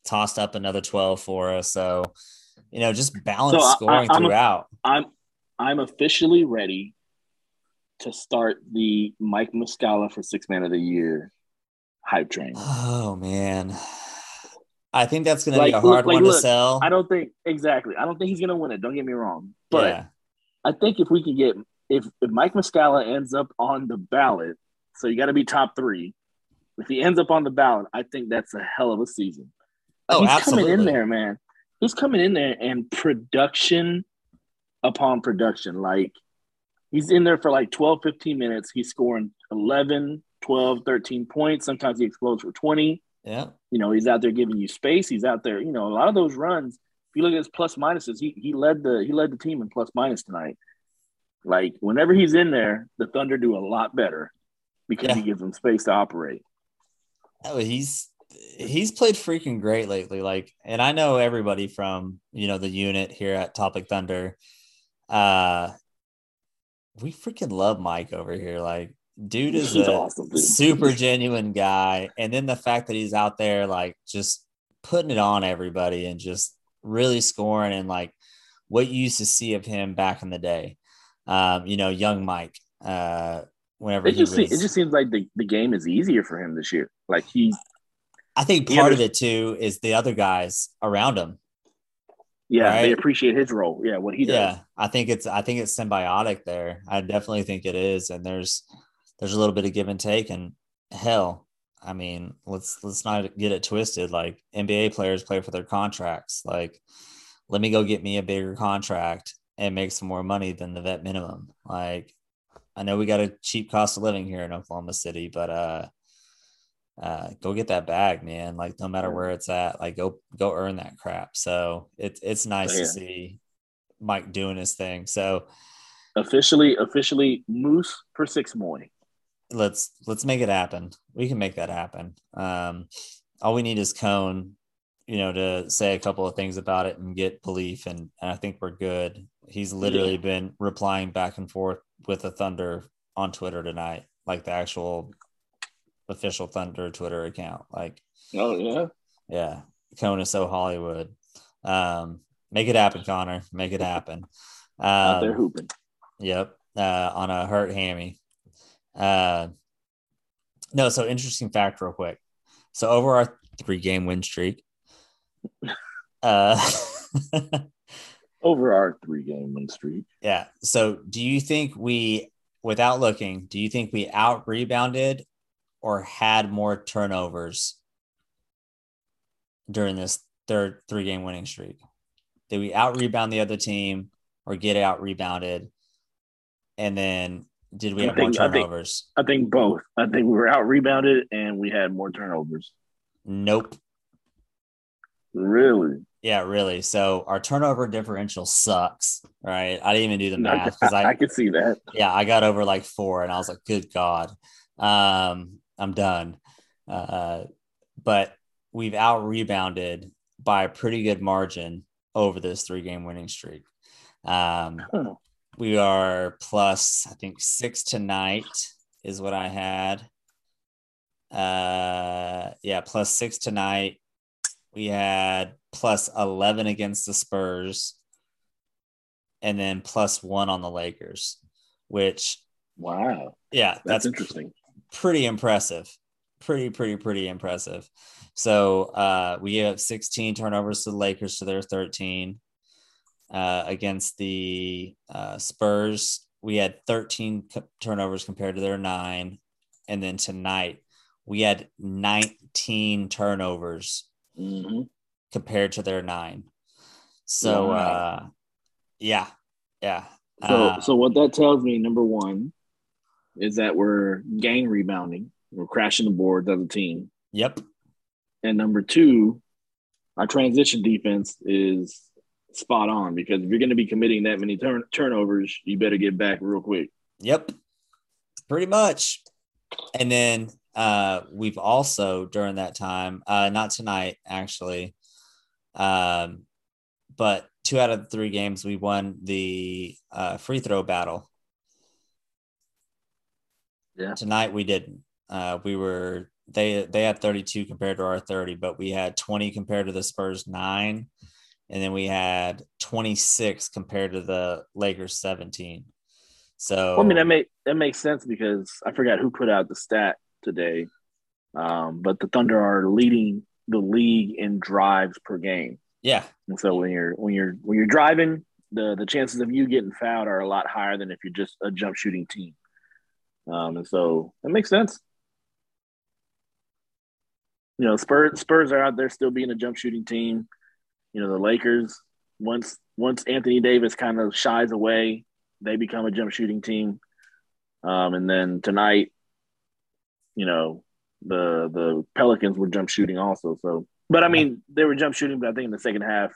tossed up another 12 for us. So, you know, just balanced So scoring I- I'm a- throughout. I'm I'm officially ready to start the Mike Muscala for six man of the year hype train. Oh man, I think that's going to Like, be a hard like, one to sell. I don't think exactly. I don't think he's gonna win it. Don't get me wrong, but yeah, I think if we can get if, if Mike Muscala ends up on the ballot, so you got to be top three. If he ends up on the ballot, I think that's a hell of a season. Oh, he's absolutely. coming in there, man. He's coming in there and production upon production. Like he's in there for like 12, 15 minutes. He's scoring 11, 12, 13 points. Sometimes he explodes for 20. yeah, You know, he's out there giving you space. He's out there, you know, a lot of those runs, if you look at his plus minuses, he he led the he led the team in plus minus tonight. Like whenever he's in there, the Thunder do a lot better because Yeah. he gives them space to operate. oh, he's he's played freaking great lately. Like, and I know everybody from you know the unit here at Topic Thunder. Uh, we freaking love Mike over here. Like, dude is He's a awesome, dude. super genuine guy, and then the fact that he's out there like just putting it on everybody and just really scoring and like what you used to see of him back in the day. Um, you know, young Mike. Uh, whenever It he just was, it just seems like the, the game is easier for him this year. Like he's I think Yeah, part of it too is the other guys around him. yeah, they appreciate his role. Yeah, what he does. Yeah, I think it's I think it's symbiotic there. I definitely think it is, and there's there's a little bit of give and take. And hell, I mean, let's let's not get it twisted. Like NBA players play for their contracts. Like, let me go get me a bigger contract and make some more money than the vet minimum. Like, I know we got a cheap cost of living here in Oklahoma City, but uh, uh, go get that bag, man. Like, no matter where it's at, like go go earn that crap. So it's it's nice to see Mike doing his thing. So Officially, officially, Moose for six more. let's let's make it happen. We can make that happen. Um, all we need is Cone, you know, to say a couple of things about it and get belief, and, and I think we're good. He's literally Yeah. been replying back and forth with the Thunder on Twitter tonight, like the actual official Thunder Twitter account. Like, Oh yeah, yeah, is so Hollywood. Um, make it happen, Connor. Make it happen. out there Um, hooping. Yep. Uh, on a hurt hammy. Uh, no, so interesting fact, real quick. So over our three game win streak, uh, Over our three game win streak. yeah. So do you think we, without looking, do you think we out rebounded or had more turnovers during this third three game winning streak? Did we out rebound the other team or get out rebounded? And then did we I have more think- I think- turnovers? I think both. I think we were out rebounded and we had more turnovers. Nope. Really? Yeah, really. So our turnover differential sucks, right? I didn't even do the math because I, I, I could see that. yeah, I got over like four and I was like, good God, um, I'm done. Uh, but we've out rebounded by a pretty good margin over this three game winning streak. Um, Huh. we are plus, I think, six tonight is what I had. Uh, yeah, plus six tonight. We had plus 11 against the Spurs and then plus one on the Lakers, which, Wow, yeah, that's, that's, interesting. Pretty impressive. Pretty, pretty, pretty impressive. So uh, we have 16 turnovers to the Lakers to their 13. Uh, against the uh, Spurs, we had 13 co- turnovers compared to their nine. And then tonight, we had 19 turnovers hmm compared to their nine. So, Wow. uh, yeah, yeah. So, Uh, so what that tells me, number one, is that we're gang rebounding. We're crashing the boards as a team. yep. And number two, our transition defense is spot on because if you're going to be committing that many turn- turnovers, you better get back real quick. Yep. Pretty much. And then uh we've also during that time, uh not tonight actually. Um but two out of three games we won the uh free throw battle. Yeah. Tonight we didn't. Uh we were they they had 32 compared to our 30, but we had 20 compared to the Spurs 9 and then we had 26 compared to the Lakers 17. So Well, I mean, that make that makes sense because I forgot who put out the stat today, um, but the Thunder are leading the league in drives per game. yeah, And so when you're when you're when you're driving, the the chances of you getting fouled are a lot higher than if you're just a jump shooting team. Um, and so that makes sense. You know, Spurs Spurs are out there still being a jump shooting team. You know, the Lakers once once Anthony Davis kind of shies away, they become a jump shooting team. Um, and then tonight, you know, the the Pelicans were jump shooting also. So, but I mean, they were jump shooting, but I think in the second half,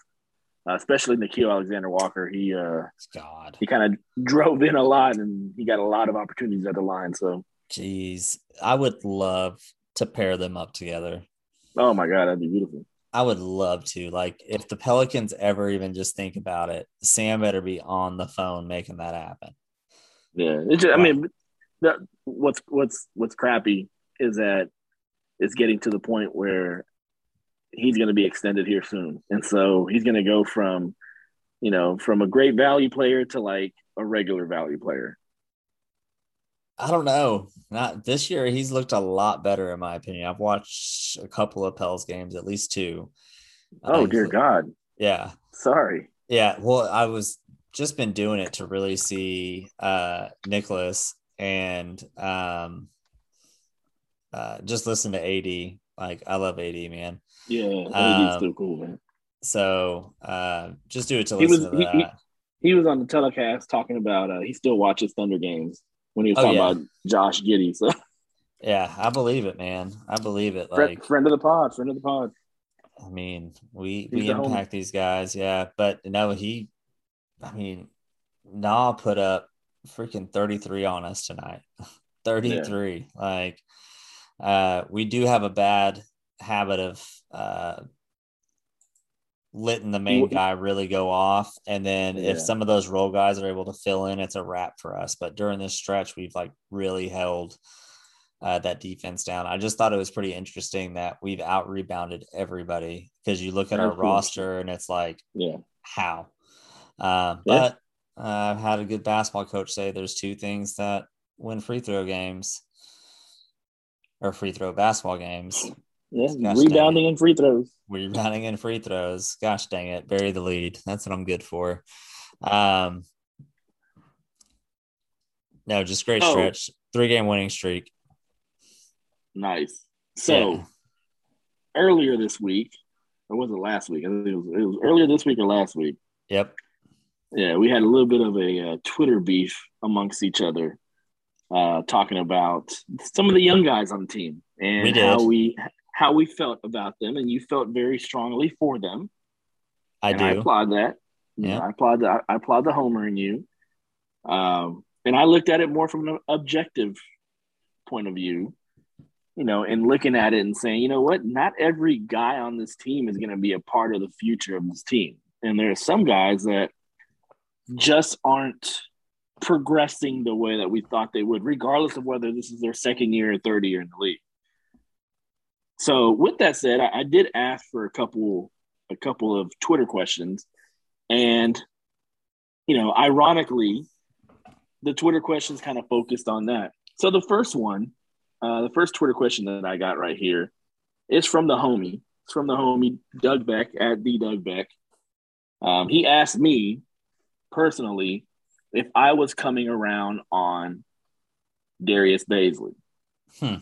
uh, especially Nickeil Alexander Walker, he uh, God, he kind of drove in a lot and he got a lot of opportunities at the line. So, jeez, I would love to pair them up together. oh my god, that'd be beautiful. I would love to. Like, if the Pelicans ever even just think about it, Sam better be on the phone making that happen. Yeah, it's just, I mean, the, what's what's what's crappy is that it's getting to the point where he's going to be extended here soon, and so he's going to go from, you know, from a great value player to like a regular value player. I don't know. Not this year. He's looked a lot better, in my opinion. I've watched a couple of Pels games, at least two. Oh he's dear God, Yeah, sorry. yeah. Well, I was just been doing it to really see uh Nicholas, and um, uh, just listen to AD. Like I love AD, man. Yeah, Um, still cool, man. So uh, just do it to He listen was to he, that. he, he was on the telecast talking about uh, he still watches Thunder games when he was Oh, talking yeah. about Josh Giddey. So yeah, I believe it, man. I believe it. friend, Like friend of the pod, friend of the pod. I mean, we He's we the homie. impact these guys, yeah. But no, he, I mean, Nah put up freaking thirty three on us tonight. thirty three, like, uh, we do have a bad habit of uh letting the main guy really go off, and then Yeah. if some of those role guys are able to fill in, it's a wrap for us. But during this stretch, we've like really held uh, that defense down. I just thought it was pretty interesting that we've out rebounded everybody because you look at our roster and it's like, Yeah, how? Uh, Yeah. but uh, I've had a good basketball coach say there's two things that win free throw games or free throw basketball games yeah. Gosh Rebounding and free throws. rebounding and free throws. Gosh dang it, bury the lead. That's what I'm good for. Um, no, just great Oh. stretch. Three game winning streak. Nice. So Yeah. earlier this week, or was it last week? I think it was, it was earlier this week or last week. Yep. Yeah, we had a little bit of a uh, Twitter beef amongst each other, uh, talking about some of the young guys on the team and We how we how we felt about them, and you felt very strongly for them. I and I applaud that. Yeah. I applaud the I applaud the homer in you. Um, and I looked at it more from an objective point of view, you know, and looking at it and saying, you know what, not every guy on this team is going to be a part of the future of this team, and there are some guys that just aren't progressing the way that we thought they would, regardless of whether this is their second year or third year in the league. So, with that said, I, I did ask for a couple a couple of Twitter questions. And, you know, ironically, the Twitter questions kind of focused on that. So the first one, uh, the first Twitter question that I got right here is from the homie. It's from the homie Doug Beck at the Doug Beck. Um, he asked me personally if I was coming around on Darius Bazley. Hmm.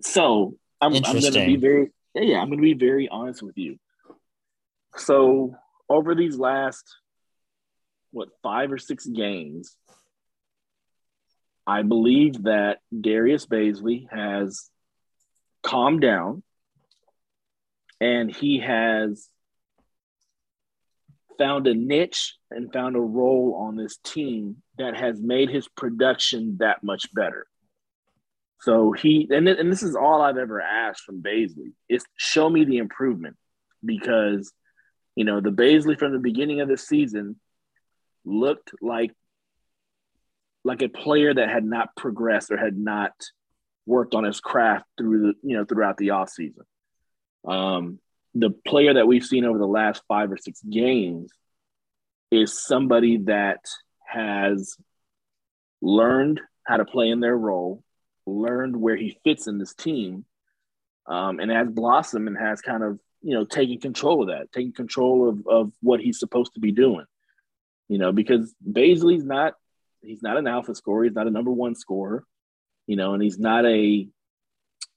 So I'm, I'm going to be very, yeah, I'm going to be very honest with you. So over these last what five or six games, I believe that Darius Bazley has calmed down and he has found a niche and found a role on this team that has made his production that much better. So he and, th- and this is all I've ever asked from Bazley is show me the improvement because you know the Bazley from the beginning of the season looked like like a player that had not progressed or had not worked on his craft through the you know throughout the offseason. Um, the player that we've seen over the last five or six games is somebody that has learned how to play in their role, learned where he fits in this team, um, and has blossomed and has kind of you know taken control of that, taking control of of what he's supposed to be doing. You know, because Bazley's not he's not an alpha scorer, he's not a number one scorer, you know, and he's not a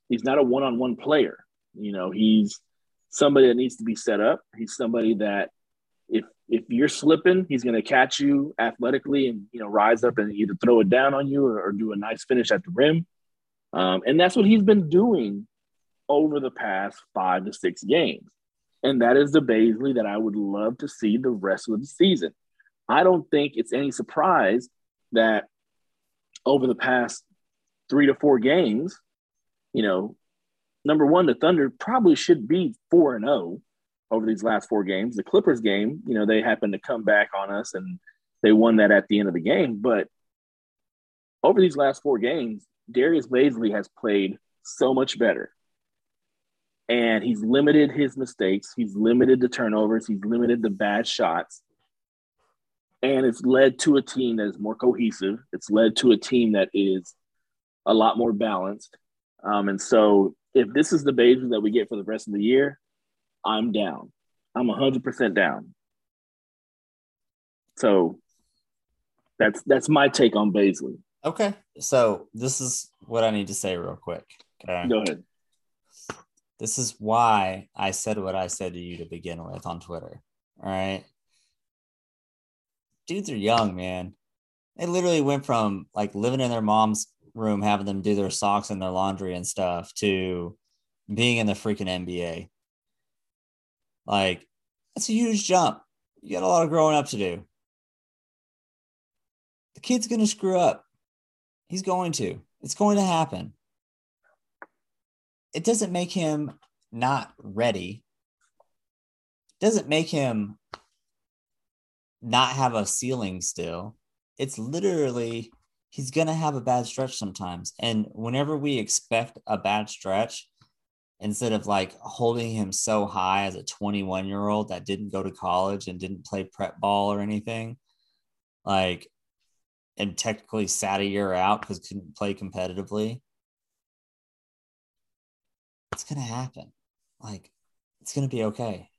he's not a one on one player. You know, he's somebody that needs to be set up. He's somebody that if if you're slipping, he's going to catch you athletically and you know rise up and either throw it down on you or, or do a nice finish at the rim. Um, and that's what he's been doing over the past five to six games. And that is the Bazley that I would love to see the rest of the season. I don't think it's any surprise that over the past three to four games, you know, number one, the Thunder probably should be four and zero over these last four games. The Clippers game, you know, they happened to come back on us and they won that at the end of the game. But over these last four games, Darius Bazley has played so much better. And he's limited his mistakes. He's limited the turnovers. He's limited the bad shots. And it's led to a team that is more cohesive. It's led to a team that is a lot more balanced. Um, and so if this is the Bazley that we get for the rest of the year, I'm down. I'm 100% down. So that's that's my take on Bazley. Okay. So this is what I need to say real quick. Okay. Go ahead. This is why I said what I said to you to begin with on Twitter. All right. Dudes are young, man. They literally went from like living in their mom's room, having them do their socks and their laundry and stuff, to being in the freaking NBA. Like, that's a huge jump. You got a lot of growing up to do. The kid's going to screw up. He's going to. It's going to happen. It doesn't make him not ready. It doesn't make him not have a ceiling still. It's literally he's going to have a bad stretch sometimes. And whenever we expect a bad stretch, instead of like holding him so high as a 21 year old that didn't go to college and didn't play prep ball or anything, like, and technically sat a year out because couldn't play competitively, it's going to happen. Like, it's going to be okay.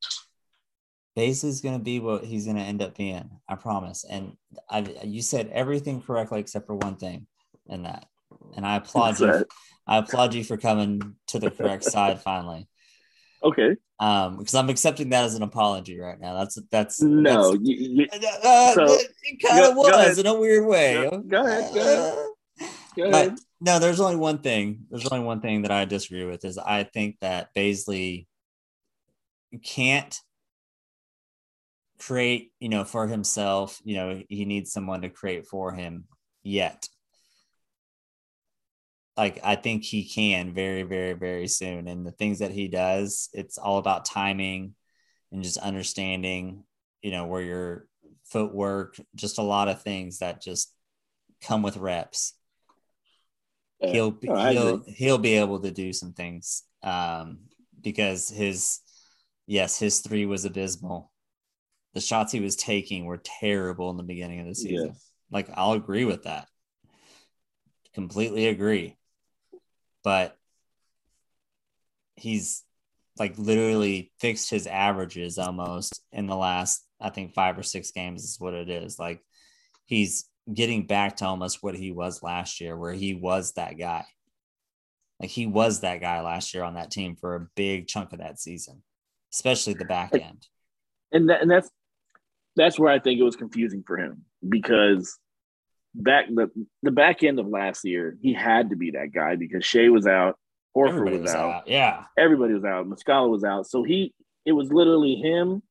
Bazley's going to be what he's going to end up being. I promise. And I, you said everything correctly except for one thing in that. And I applaud you. I applaud you for coming to the correct side finally. Okay. Um, because I'm accepting that as an apology right now. That's that's No, that's- you, you, uh, So, it kind of was ahead. in a weird way. Go- go ahead, go ahead. go But ahead. no, there's only one thing. There's only one thing that I disagree with is I think that Bazley can't create, you know, for himself. You know, he needs someone to create for him yet. Like I think he can very, very, very soon. And the things that he does, it's all about timing and just understanding, you know, where your footwork, just a lot of things that just come with reps. Yeah. he'll be, No, he'll he'll be able to do some things um because his yes his three was abysmal. The shots he was taking were terrible in the beginning of the season. Like i'll agree with that. Completely agree but he's like literally fixed his averages almost in the last i think five or six games is what it is. Like he's getting back to almost what he was last year where he was that guy. Like he was that guy last year on that team for a big chunk of that season especially the back end. and that, and that's that's where I think it was confusing for him because back the the back end of last year he had to be that guy because Shai was out, Horford everybody was, out, yeah everybody was out, Muscala was out, so he it was literally him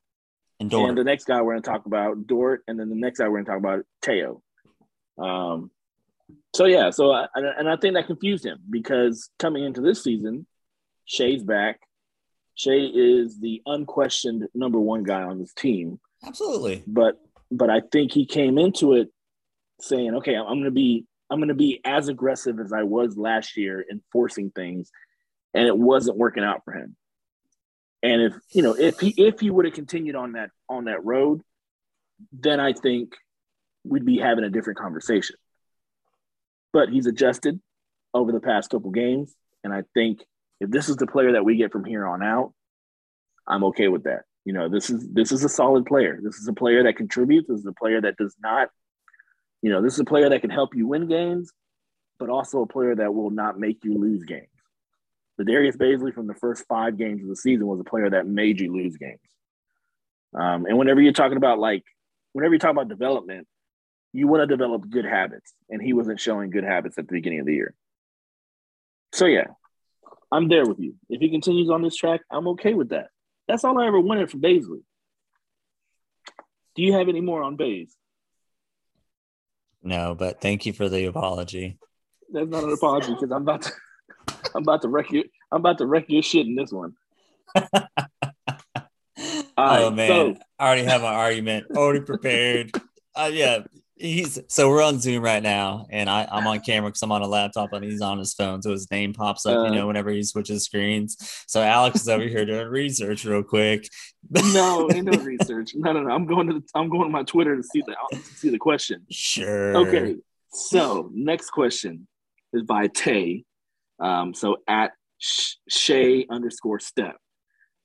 and Dort. and the next guy we're going to talk about Dort, and then the next guy we're going to talk about Teo. Um, so yeah, so I, and and I think that confused him because coming into this season, Shai's back. Shai is the unquestioned number one guy on this team, absolutely but but I think he came into it saying, okay, I'm going to be I'm going to be as aggressive as I was last year in forcing things, and it wasn't working out for him. And if you know if he if he would have continued on that on that road, then I think we'd be having a different conversation. But he's adjusted over the past couple games, and I think if this is the player that we get from here on out, I'm okay with that. You know, this is this is a solid player. This is a player that contributes. This is a player that does not, you know, this is a player that can help you win games, but also a player that will not make you lose games. The Darius Bazley from the first five games of the season was a player that made you lose games. Um, and whenever you're talking about like, whenever you talk about development, you want to develop good habits, and he wasn't showing good habits at the beginning of the year. So yeah, I'm there with you. If he continues on this track, I'm okay with that. That's all I ever wanted from Bazley. Do you have any more on Bays? No but thank you for the apology That's not an apology because I'm about to, I'm about to wreck you. I'm about to wreck your shit in this one. oh right, man so- i already have my argument already prepared uh, yeah he's so we're on zoom right now and I, i'm on camera because i'm on a laptop and he's on his phone so his name pops up you Uh. know whenever he switches screens so alex is over here doing research real quick No, ain't no research. No, no, no. I'm going to the, I'm going to my Twitter to see the to see the question. sure Okay. So next question is by Tay. Um, so at Shay underscore step.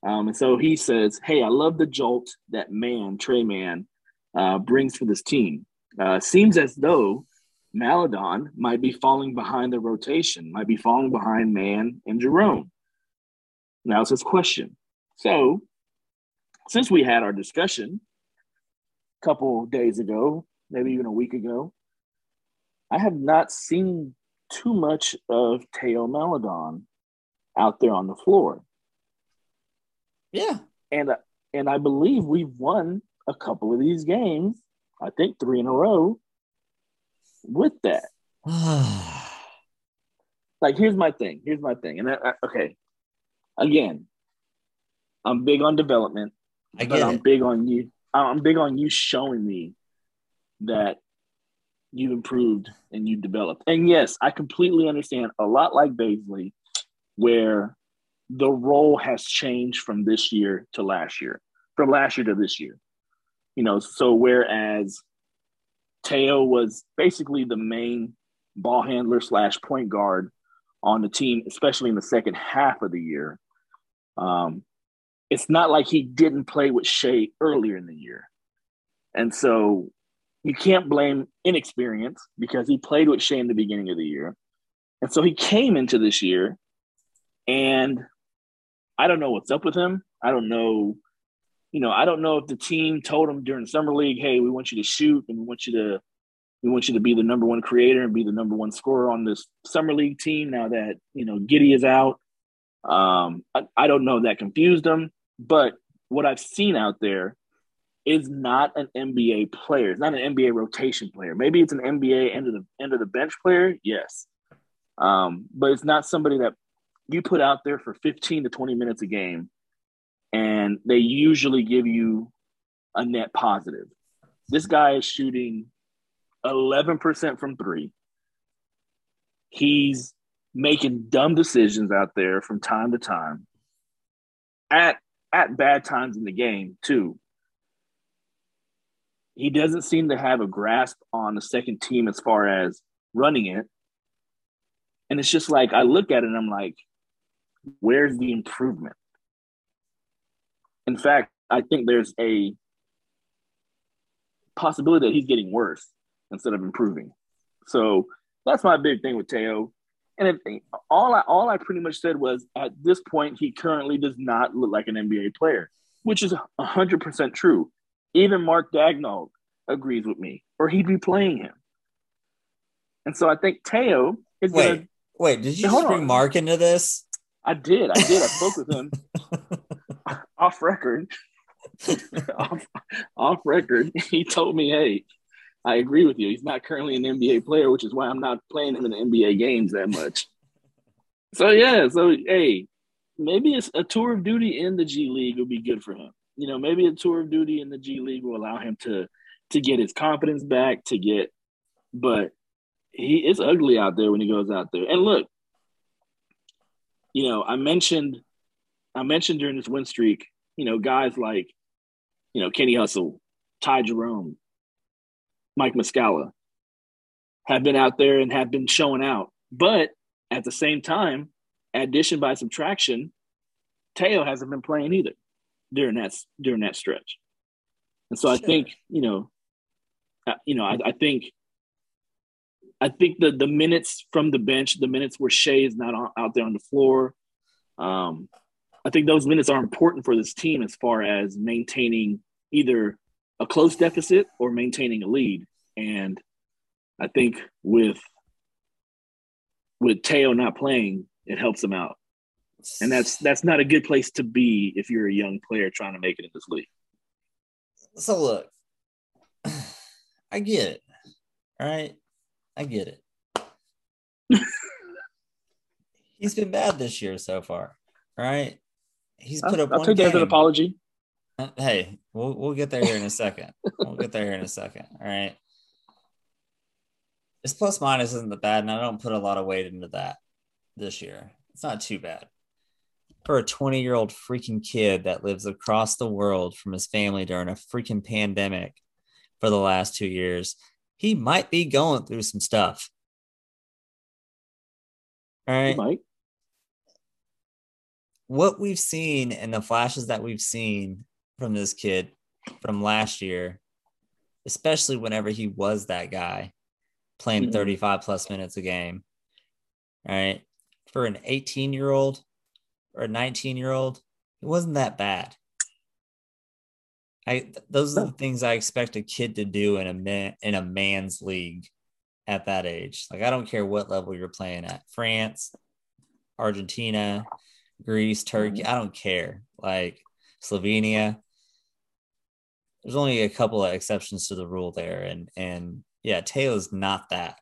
Um, and so he says, Hey, I love the jolt that man, Tre Mann, uh, brings for this team. Uh, seems as though Maledon might be falling behind the rotation, might be falling behind Mann and Jerome. Now it's his question. So, since we had our discussion a couple days ago, maybe even a week ago, I have not seen too much of Teo Maledon out there on the floor. Yeah. And and I believe we've won a couple of these games. I think three in a row with that. like here's my thing. Here's my thing. And I, I, okay, again, I'm big on development. I but get I'm it. big on you. I'm big on you showing me that you've improved and you've developed. And yes, I completely understand. A lot like Bazley, where the role has changed from this year to last year, from last year to this year. You know, so whereas Teo was basically the main ball handler slash point guard on the team, especially in the second half of the year. Um, it's not like he didn't play with Shai earlier in the year. And so you can't blame inexperience because he played with Shai in the beginning of the year. And so he came into this year and I don't know what's up with him. I don't know, you know, I don't know if the team told him during summer league, hey, we want you to shoot and we want you to we want you to be the number one creator and be the number one scorer on this summer league team now that, you know, Giddey is out. Um, I, I don't know that confused him, but what I've seen out there is not an NBA player. It's not an NBA rotation player. Maybe it's an NBA end of the end of the bench player, yes. Um, but it's not somebody that you put out there for 15 to 20 minutes a game and they usually give you a net positive. This guy is shooting 11% from three. He's making dumb decisions out there from time to time at at bad times in the game too. He doesn't seem to have a grasp on the second team as far as running it. And it's just like I look at it and I'm like, where's the improvement? In fact, I think there's a possibility that he's getting worse instead of improving. So that's my big thing with Teo. And if, all I all I pretty much said was at this point he currently does not look like an NBA player, which is hundred percent true. Even Mark Daigneault agrees with me, or he'd be playing him. And so I think Teo is Wait, gonna. wait, did you bring on. Mark into this? I did, I did. I spoke with him off record. off, off record, he told me, "Hey, I agree with you. He's not currently an NBA player, which is why I'm not playing him in the NBA games that much." So yeah, so hey, maybe it's a tour of duty in the G League would be good for him. You know, maybe a tour of duty in the G League will allow him to to get his confidence back, to get, but he it's ugly out there when he goes out there. And look, you know, I mentioned I mentioned during this win streak, you know, guys like, you know, Kenny Hustle, Ty Jerome, Mike Muscala have been out there and have been showing out. But at the same time, addition by subtraction, Teo hasn't been playing either during that during that stretch. And so I think, you know, uh, you know, I, I think I think the the minutes from the bench, the minutes where Shai is not on, out there on the floor, um, I think those minutes are important for this team as far as maintaining either a close deficit or maintaining a lead. And I think with with Teo not playing, it helps them out. And that's that's not a good place to be if you're a young player trying to make it in this league. so look, I get it. All right. I get it. He's been bad this year so far. All right. He's put I'll, up I'll take that as an apology. Uh, Hey, we'll we'll get there here in a second. we'll get there here in a second. All right. His plus minus isn't that bad, and I don't put a lot of weight into that this year. It's not too bad. For a 20 year old freaking kid that lives across the world from his family during a freaking pandemic for the last two years, he might be going through some stuff. All right. What we've seen and the flashes that we've seen from this kid from last year, especially whenever he was that guy playing Mhm. 35 plus minutes a game. Right. For an 18 year old or a 19 year old, it wasn't that bad. I those are the things I expect a kid to do in a man in a man's league at that age. Like I don't care what level you're playing at. France, Argentina, Greece, Turkey, mm-hmm. I don't care. Like Slovenia. There's only a couple of exceptions to the rule there and and yeah, Taylor's not that.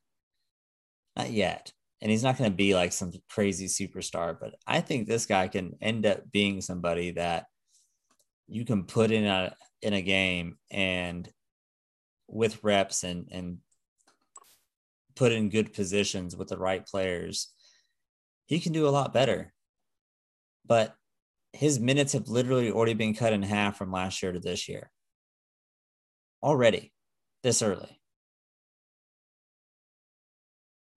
Not yet. And he's not going to be like some crazy superstar, but I think this guy can end up being somebody that you can put in a in a game and with reps and and put in good positions with the right players, he can do a lot better. But his minutes have literally already been cut in half from last year to this year. Already, this early.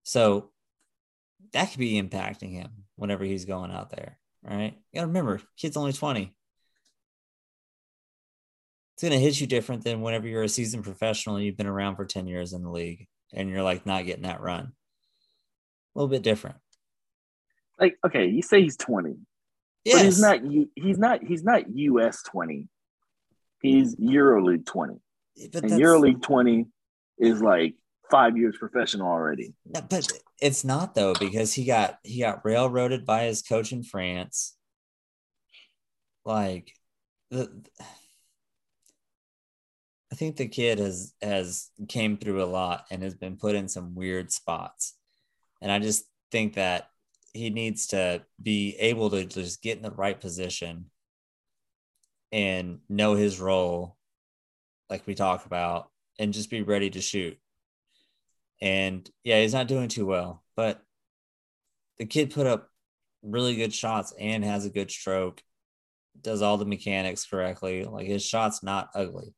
So that could be impacting him whenever he's going out there. Right. You gotta remember, kid's only 20 it's to hit you different than whenever you're a seasoned professional and you've been around for 10 years in the league and you're like not getting that run. A little bit different. Like, okay, you say he's 20, Yes. but he's not. He's not. He's not US 20. He's EuroLeague 20, but and EuroLeague 20 is like five years professional already. But it's not though because he got he got railroaded by his coach in France. Like the I think the kid has has came through a lot and has been put in some weird spots. And I just think that he needs to be able to just get in the right position and know his role like we talk about and just be ready to shoot. And yeah, he's not doing too well, but the kid put up really good shots and has a good stroke, does all the mechanics correctly. Like his shot's not ugly.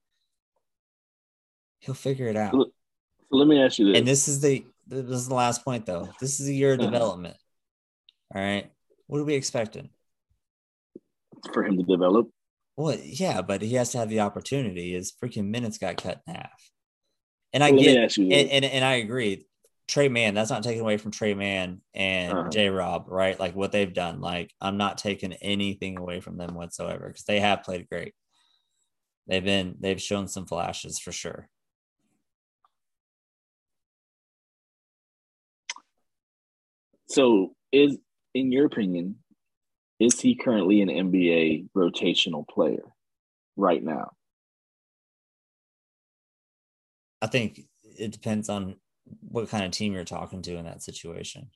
He'll figure it out. So let me ask you this. And this is the this is the last point though. This is a year of Uh-huh. development. All right. What are we expecting? for him to develop. Well, yeah, but he has to have the opportunity. His freaking minutes got cut in half. And I Well, get and, and, and I agree. Tre Mann, that's not taken away from Tre Mann and Uh-huh. J Rob, right? Like what they've done. Like I'm not taking anything away from them whatsoever because they have played great. They've been they've shown some flashes for sure. So, is in your opinion, is he currently an NBA rotational player right now? I think it depends on what kind of team you're talking to in that situation.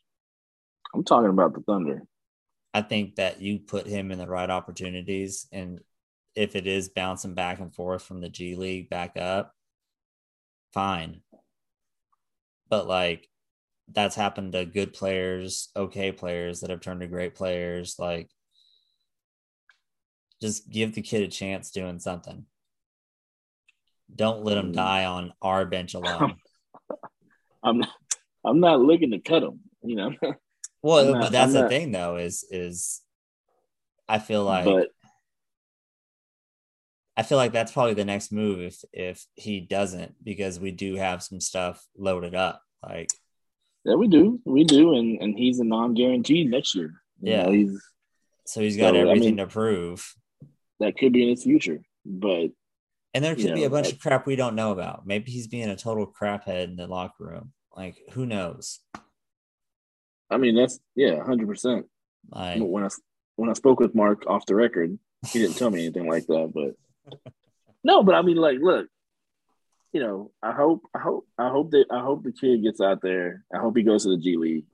I'm talking about the Thunder. I think that you put him in the right opportunities, and if it is bouncing back and forth from the G League back up, fine. But like that's happened to good players, okay players that have turned to great players. Like, just give the kid a chance doing something. Don't let him Mm. die on our bench alone. I'm I'm not looking to cut him, you know. Well, not- but that's I'm the not- thing, though, is is I feel like but I feel like that's probably the next move if if he doesn't, because we do have some stuff loaded up. Like, yeah, we do, we do, and and he's a non-guaranteed next year. You Yeah. know, he's so he's got So, I everything mean- to prove. that could be in his future, but And there could you be a bunch of crap we don't know about. Maybe he's being a total craphead in the locker room. Like, who knows? I mean that's yeah, hundred percent. Like, When I when I spoke with Mark off the record, he didn't tell me anything like that, but no, but I mean, like, look, you know, I hope, I hope, I hope that I hope the kid gets out there. I hope he goes to the G League.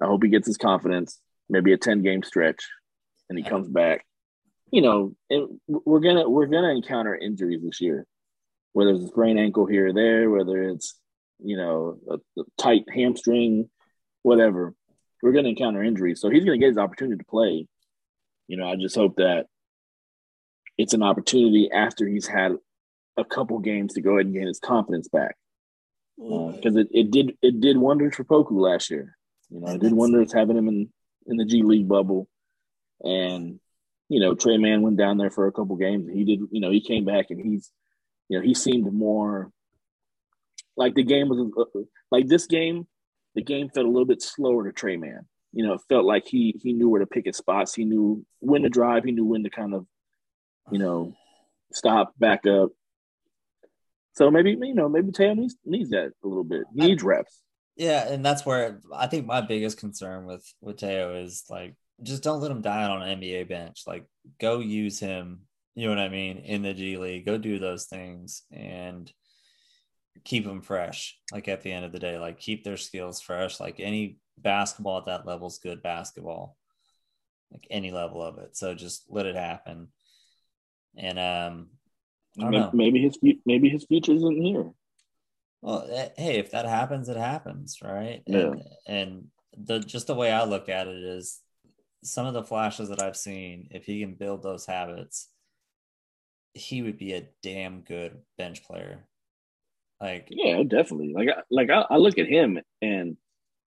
I hope he gets his confidence, maybe a ten game stretch, and he comes back. You know, and we're gonna we're gonna encounter injuries this year, whether it's a sprained ankle here or there, whether it's you know a, a tight hamstring, whatever. We're gonna encounter injuries, so he's gonna get his opportunity to play. You know, I just hope that it's an opportunity after he's had a couple games to go ahead and gain his confidence back because it, it did it did wonders for Poku last year. You know, it did wonders having him in in the G League bubble, and you know Tre Mann went down there for a couple games. He did, you know, he came back and he's, you know, he seemed more like the game was uh, like this game, the game felt a little bit slower to Tre Mann. You know, it felt like he he knew where to pick his spots. He knew when to drive. He knew when to kind of, you know, stop, back up. So maybe you know maybe Teo needs needs that a little bit. Needs reps. Yeah, and that's where I think my biggest concern with with Teo is like just don't let him die on an NBA bench. Like go use him, you know what I mean, in the G League. Go do those things and keep them fresh. Like at the end of the day, like keep their skills fresh. Like any basketball at that level is good basketball. Like any level of it. So just let it happen. And um I. Maybe his maybe his future isn't here. Well, eh, hey, if that happens, it happens, right? Yeah. And, and the just the way I look at it is some of the flashes that I've seen, if he can build those habits, he would be a damn good bench player. Like, Yeah, definitely. Like I, like I, I look at him and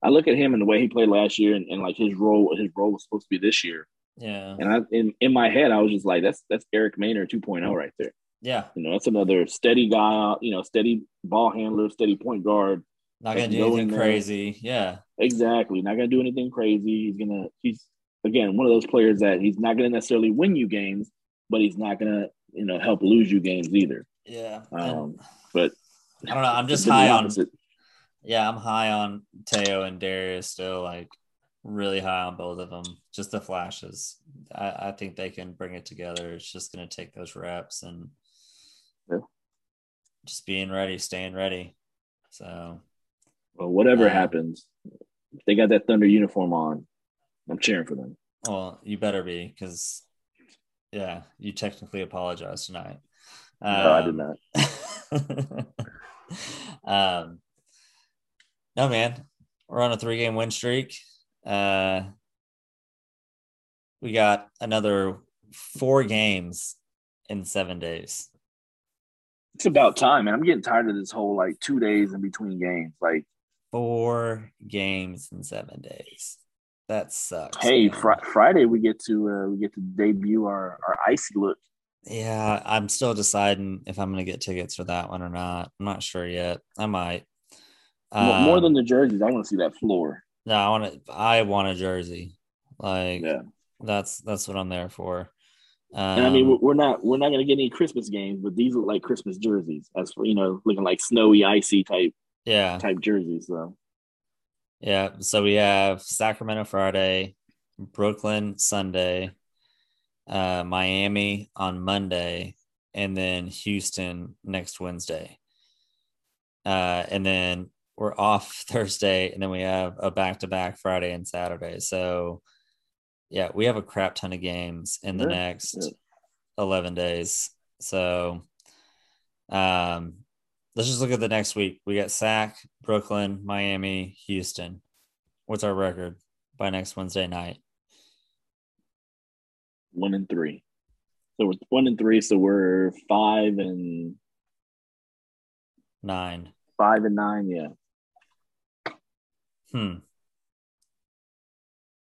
I look at him and the way he played last year and, and like his role his role was supposed to be this year. yeah, And I in, in my head I was just like that's that's Eric Maynor 2.0 right there. Yeah, You know, that's another steady guy, you know, steady ball handler, steady point guard. not gonna do anything crazy. Yeah, Exactly. Not gonna do anything crazy. He's gonna he's again one of those players that he's not gonna necessarily win you games, but he's not gonna, you know, help lose you games either. yeah. Um, but I don't know. I'm just it's been the high on. Yeah, I'm high on Teo and Darius still. Like, really high on both of them. Just the flashes. I, I think they can bring it together. It's just gonna take those reps and Yeah. just being ready, staying ready. So Well, whatever Uh, happens, if they got that Thunder uniform on, I'm cheering for them. Well, you better be because, yeah, you technically apologized tonight. no, I did Um, not. um, no, man, we're on a three game win streak. Uh, we got another four games in seven days. It's about time, man. I'm getting tired of this whole like two days in between games. Like, Four games in seven days. That sucks. hey, fr- Friday we get to uh, we get to debut our our icy look. Yeah, I'm still deciding if I'm going to get tickets for that one or not. I'm not sure yet. I might. Mo- More Um, than the jerseys, I want to see that floor. No, I want to. I want a jersey. Like Yeah, that's that's what I'm there for. Um, and I mean we're- we're not we're not gonna get any Christmas games, but these look like Christmas jerseys. As for you know, looking like snowy, icy type yeah, type jerseys. So yeah. So we have Sacramento Friday, Brooklyn Sunday, uh, Miami on Monday, and then Houston next Wednesday. Uh, and then we're off Thursday, and then we have a back to back Friday and Saturday. So, yeah, we have a crap ton of games in the Yeah, next yeah. 11 days. So, um, let's just look at the next week. We got Sac, Brooklyn, Miami, Houston. What's our record by next Wednesday night? one and three. So we're one and three. So we're five and Nine. five and nine. Yeah. Hmm.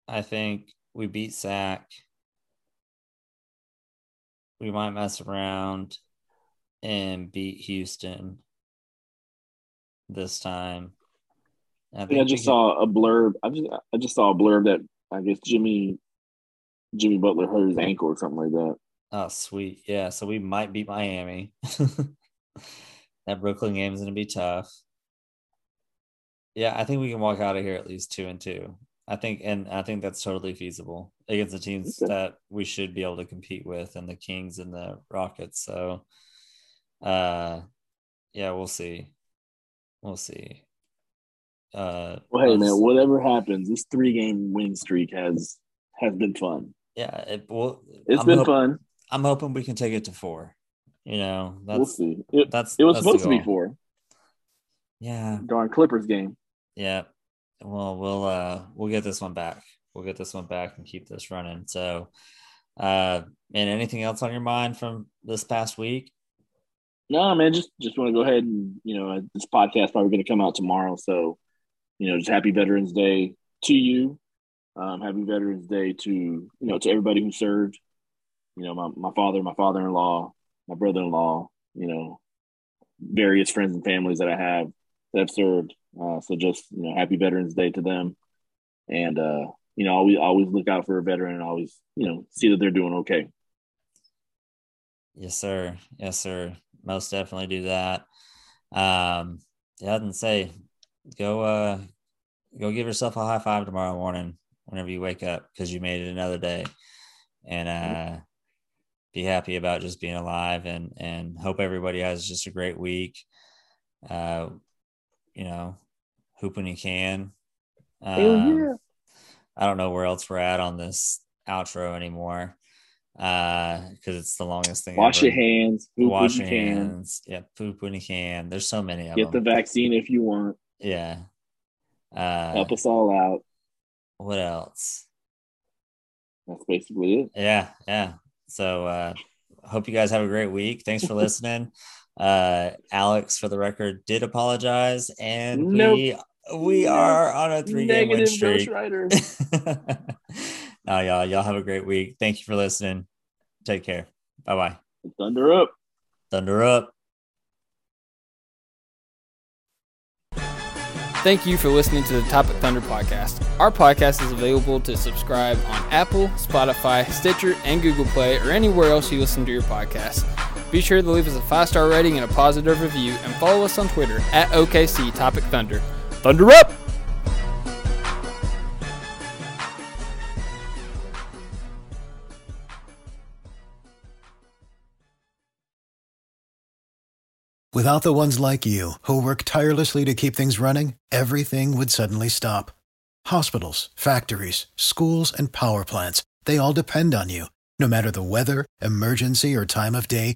I think we beat Sac. We might mess around and beat Houston this time. I think I just can- saw a blurb. I just I just saw a blurb that I guess Jimmy Jimmy Butler hurt his ankle or something like that. Oh, sweet. Yeah. So we might beat Miami. that Brooklyn game is going to be tough. Yeah. I think we can walk out of here at least two and two. I think, and I think that's totally feasible against the teams Okay. that we should be able to compete with and the Kings and the Rockets. So, uh, yeah, we'll see. We'll see. Uh, Well, hey man, whatever happens, this three game win streak has has been fun. yeah, it will. It's I'm been hop- fun. I'm hoping we can take it to four. You know, that's we'll see. It, that's it was supposed to be four. Yeah, Darn Clippers game. yeah. Well, we'll uh we'll get this one back. We'll get this one back and keep this running. So, uh, and anything else on your mind from this past week? No, man, just just want to go ahead and you know this podcast probably going to come out tomorrow, so you know just happy Veterans Day to you. Um, happy Veterans Day to you know to everybody who served. You know, my my father, my father in law, my brother in law. You know, various friends and families that I have that have served. Uh, so just you know, happy Veterans Day to them, and uh, you know, always always look out for a veteran and always you know see that they're doing okay. Yes, sir. Yes, sir. Most definitely do that. Um, yeah, didn't say go uh go give yourself a high five tomorrow morning whenever you wake up because you made it another day. And uh be happy about just being alive and and hope everybody has just a great week. Uh you know, hoop when you can. Um, yeah. I don't know where else we're at on this outro anymore Uh, because it's the longest thing. Wash ever. your hands. Poop Wash your you can. hands. Yeah, poop when you can. There's so many of Get the vaccine if you want. yeah. Uh, Help us all out. what else? That's basically it. Yeah, yeah. So uh hope you guys have a great week. Thanks for listening. Uh Alex, for the record, did apologize, and Nope. we we Nope. are on a three game win Negative streak. Ghost Rider. no, y'all, y'all have a great week. Thank you for listening. Take care. Bye bye. Thunder up. Thunder up. Thank you for listening to the Topic Thunder podcast. Our podcast is available to subscribe on Apple, Spotify, Stitcher, and Google Play, or anywhere else you listen to your podcast. Be sure to leave us a five star rating and a positive review, and follow us on Twitter at OKC Topic Thunder. Thunder up! Without the ones like you, who work tirelessly to keep things running, everything would suddenly stop. Hospitals, factories, schools, and power plants, they all depend on you. No matter the weather, emergency, or time of day,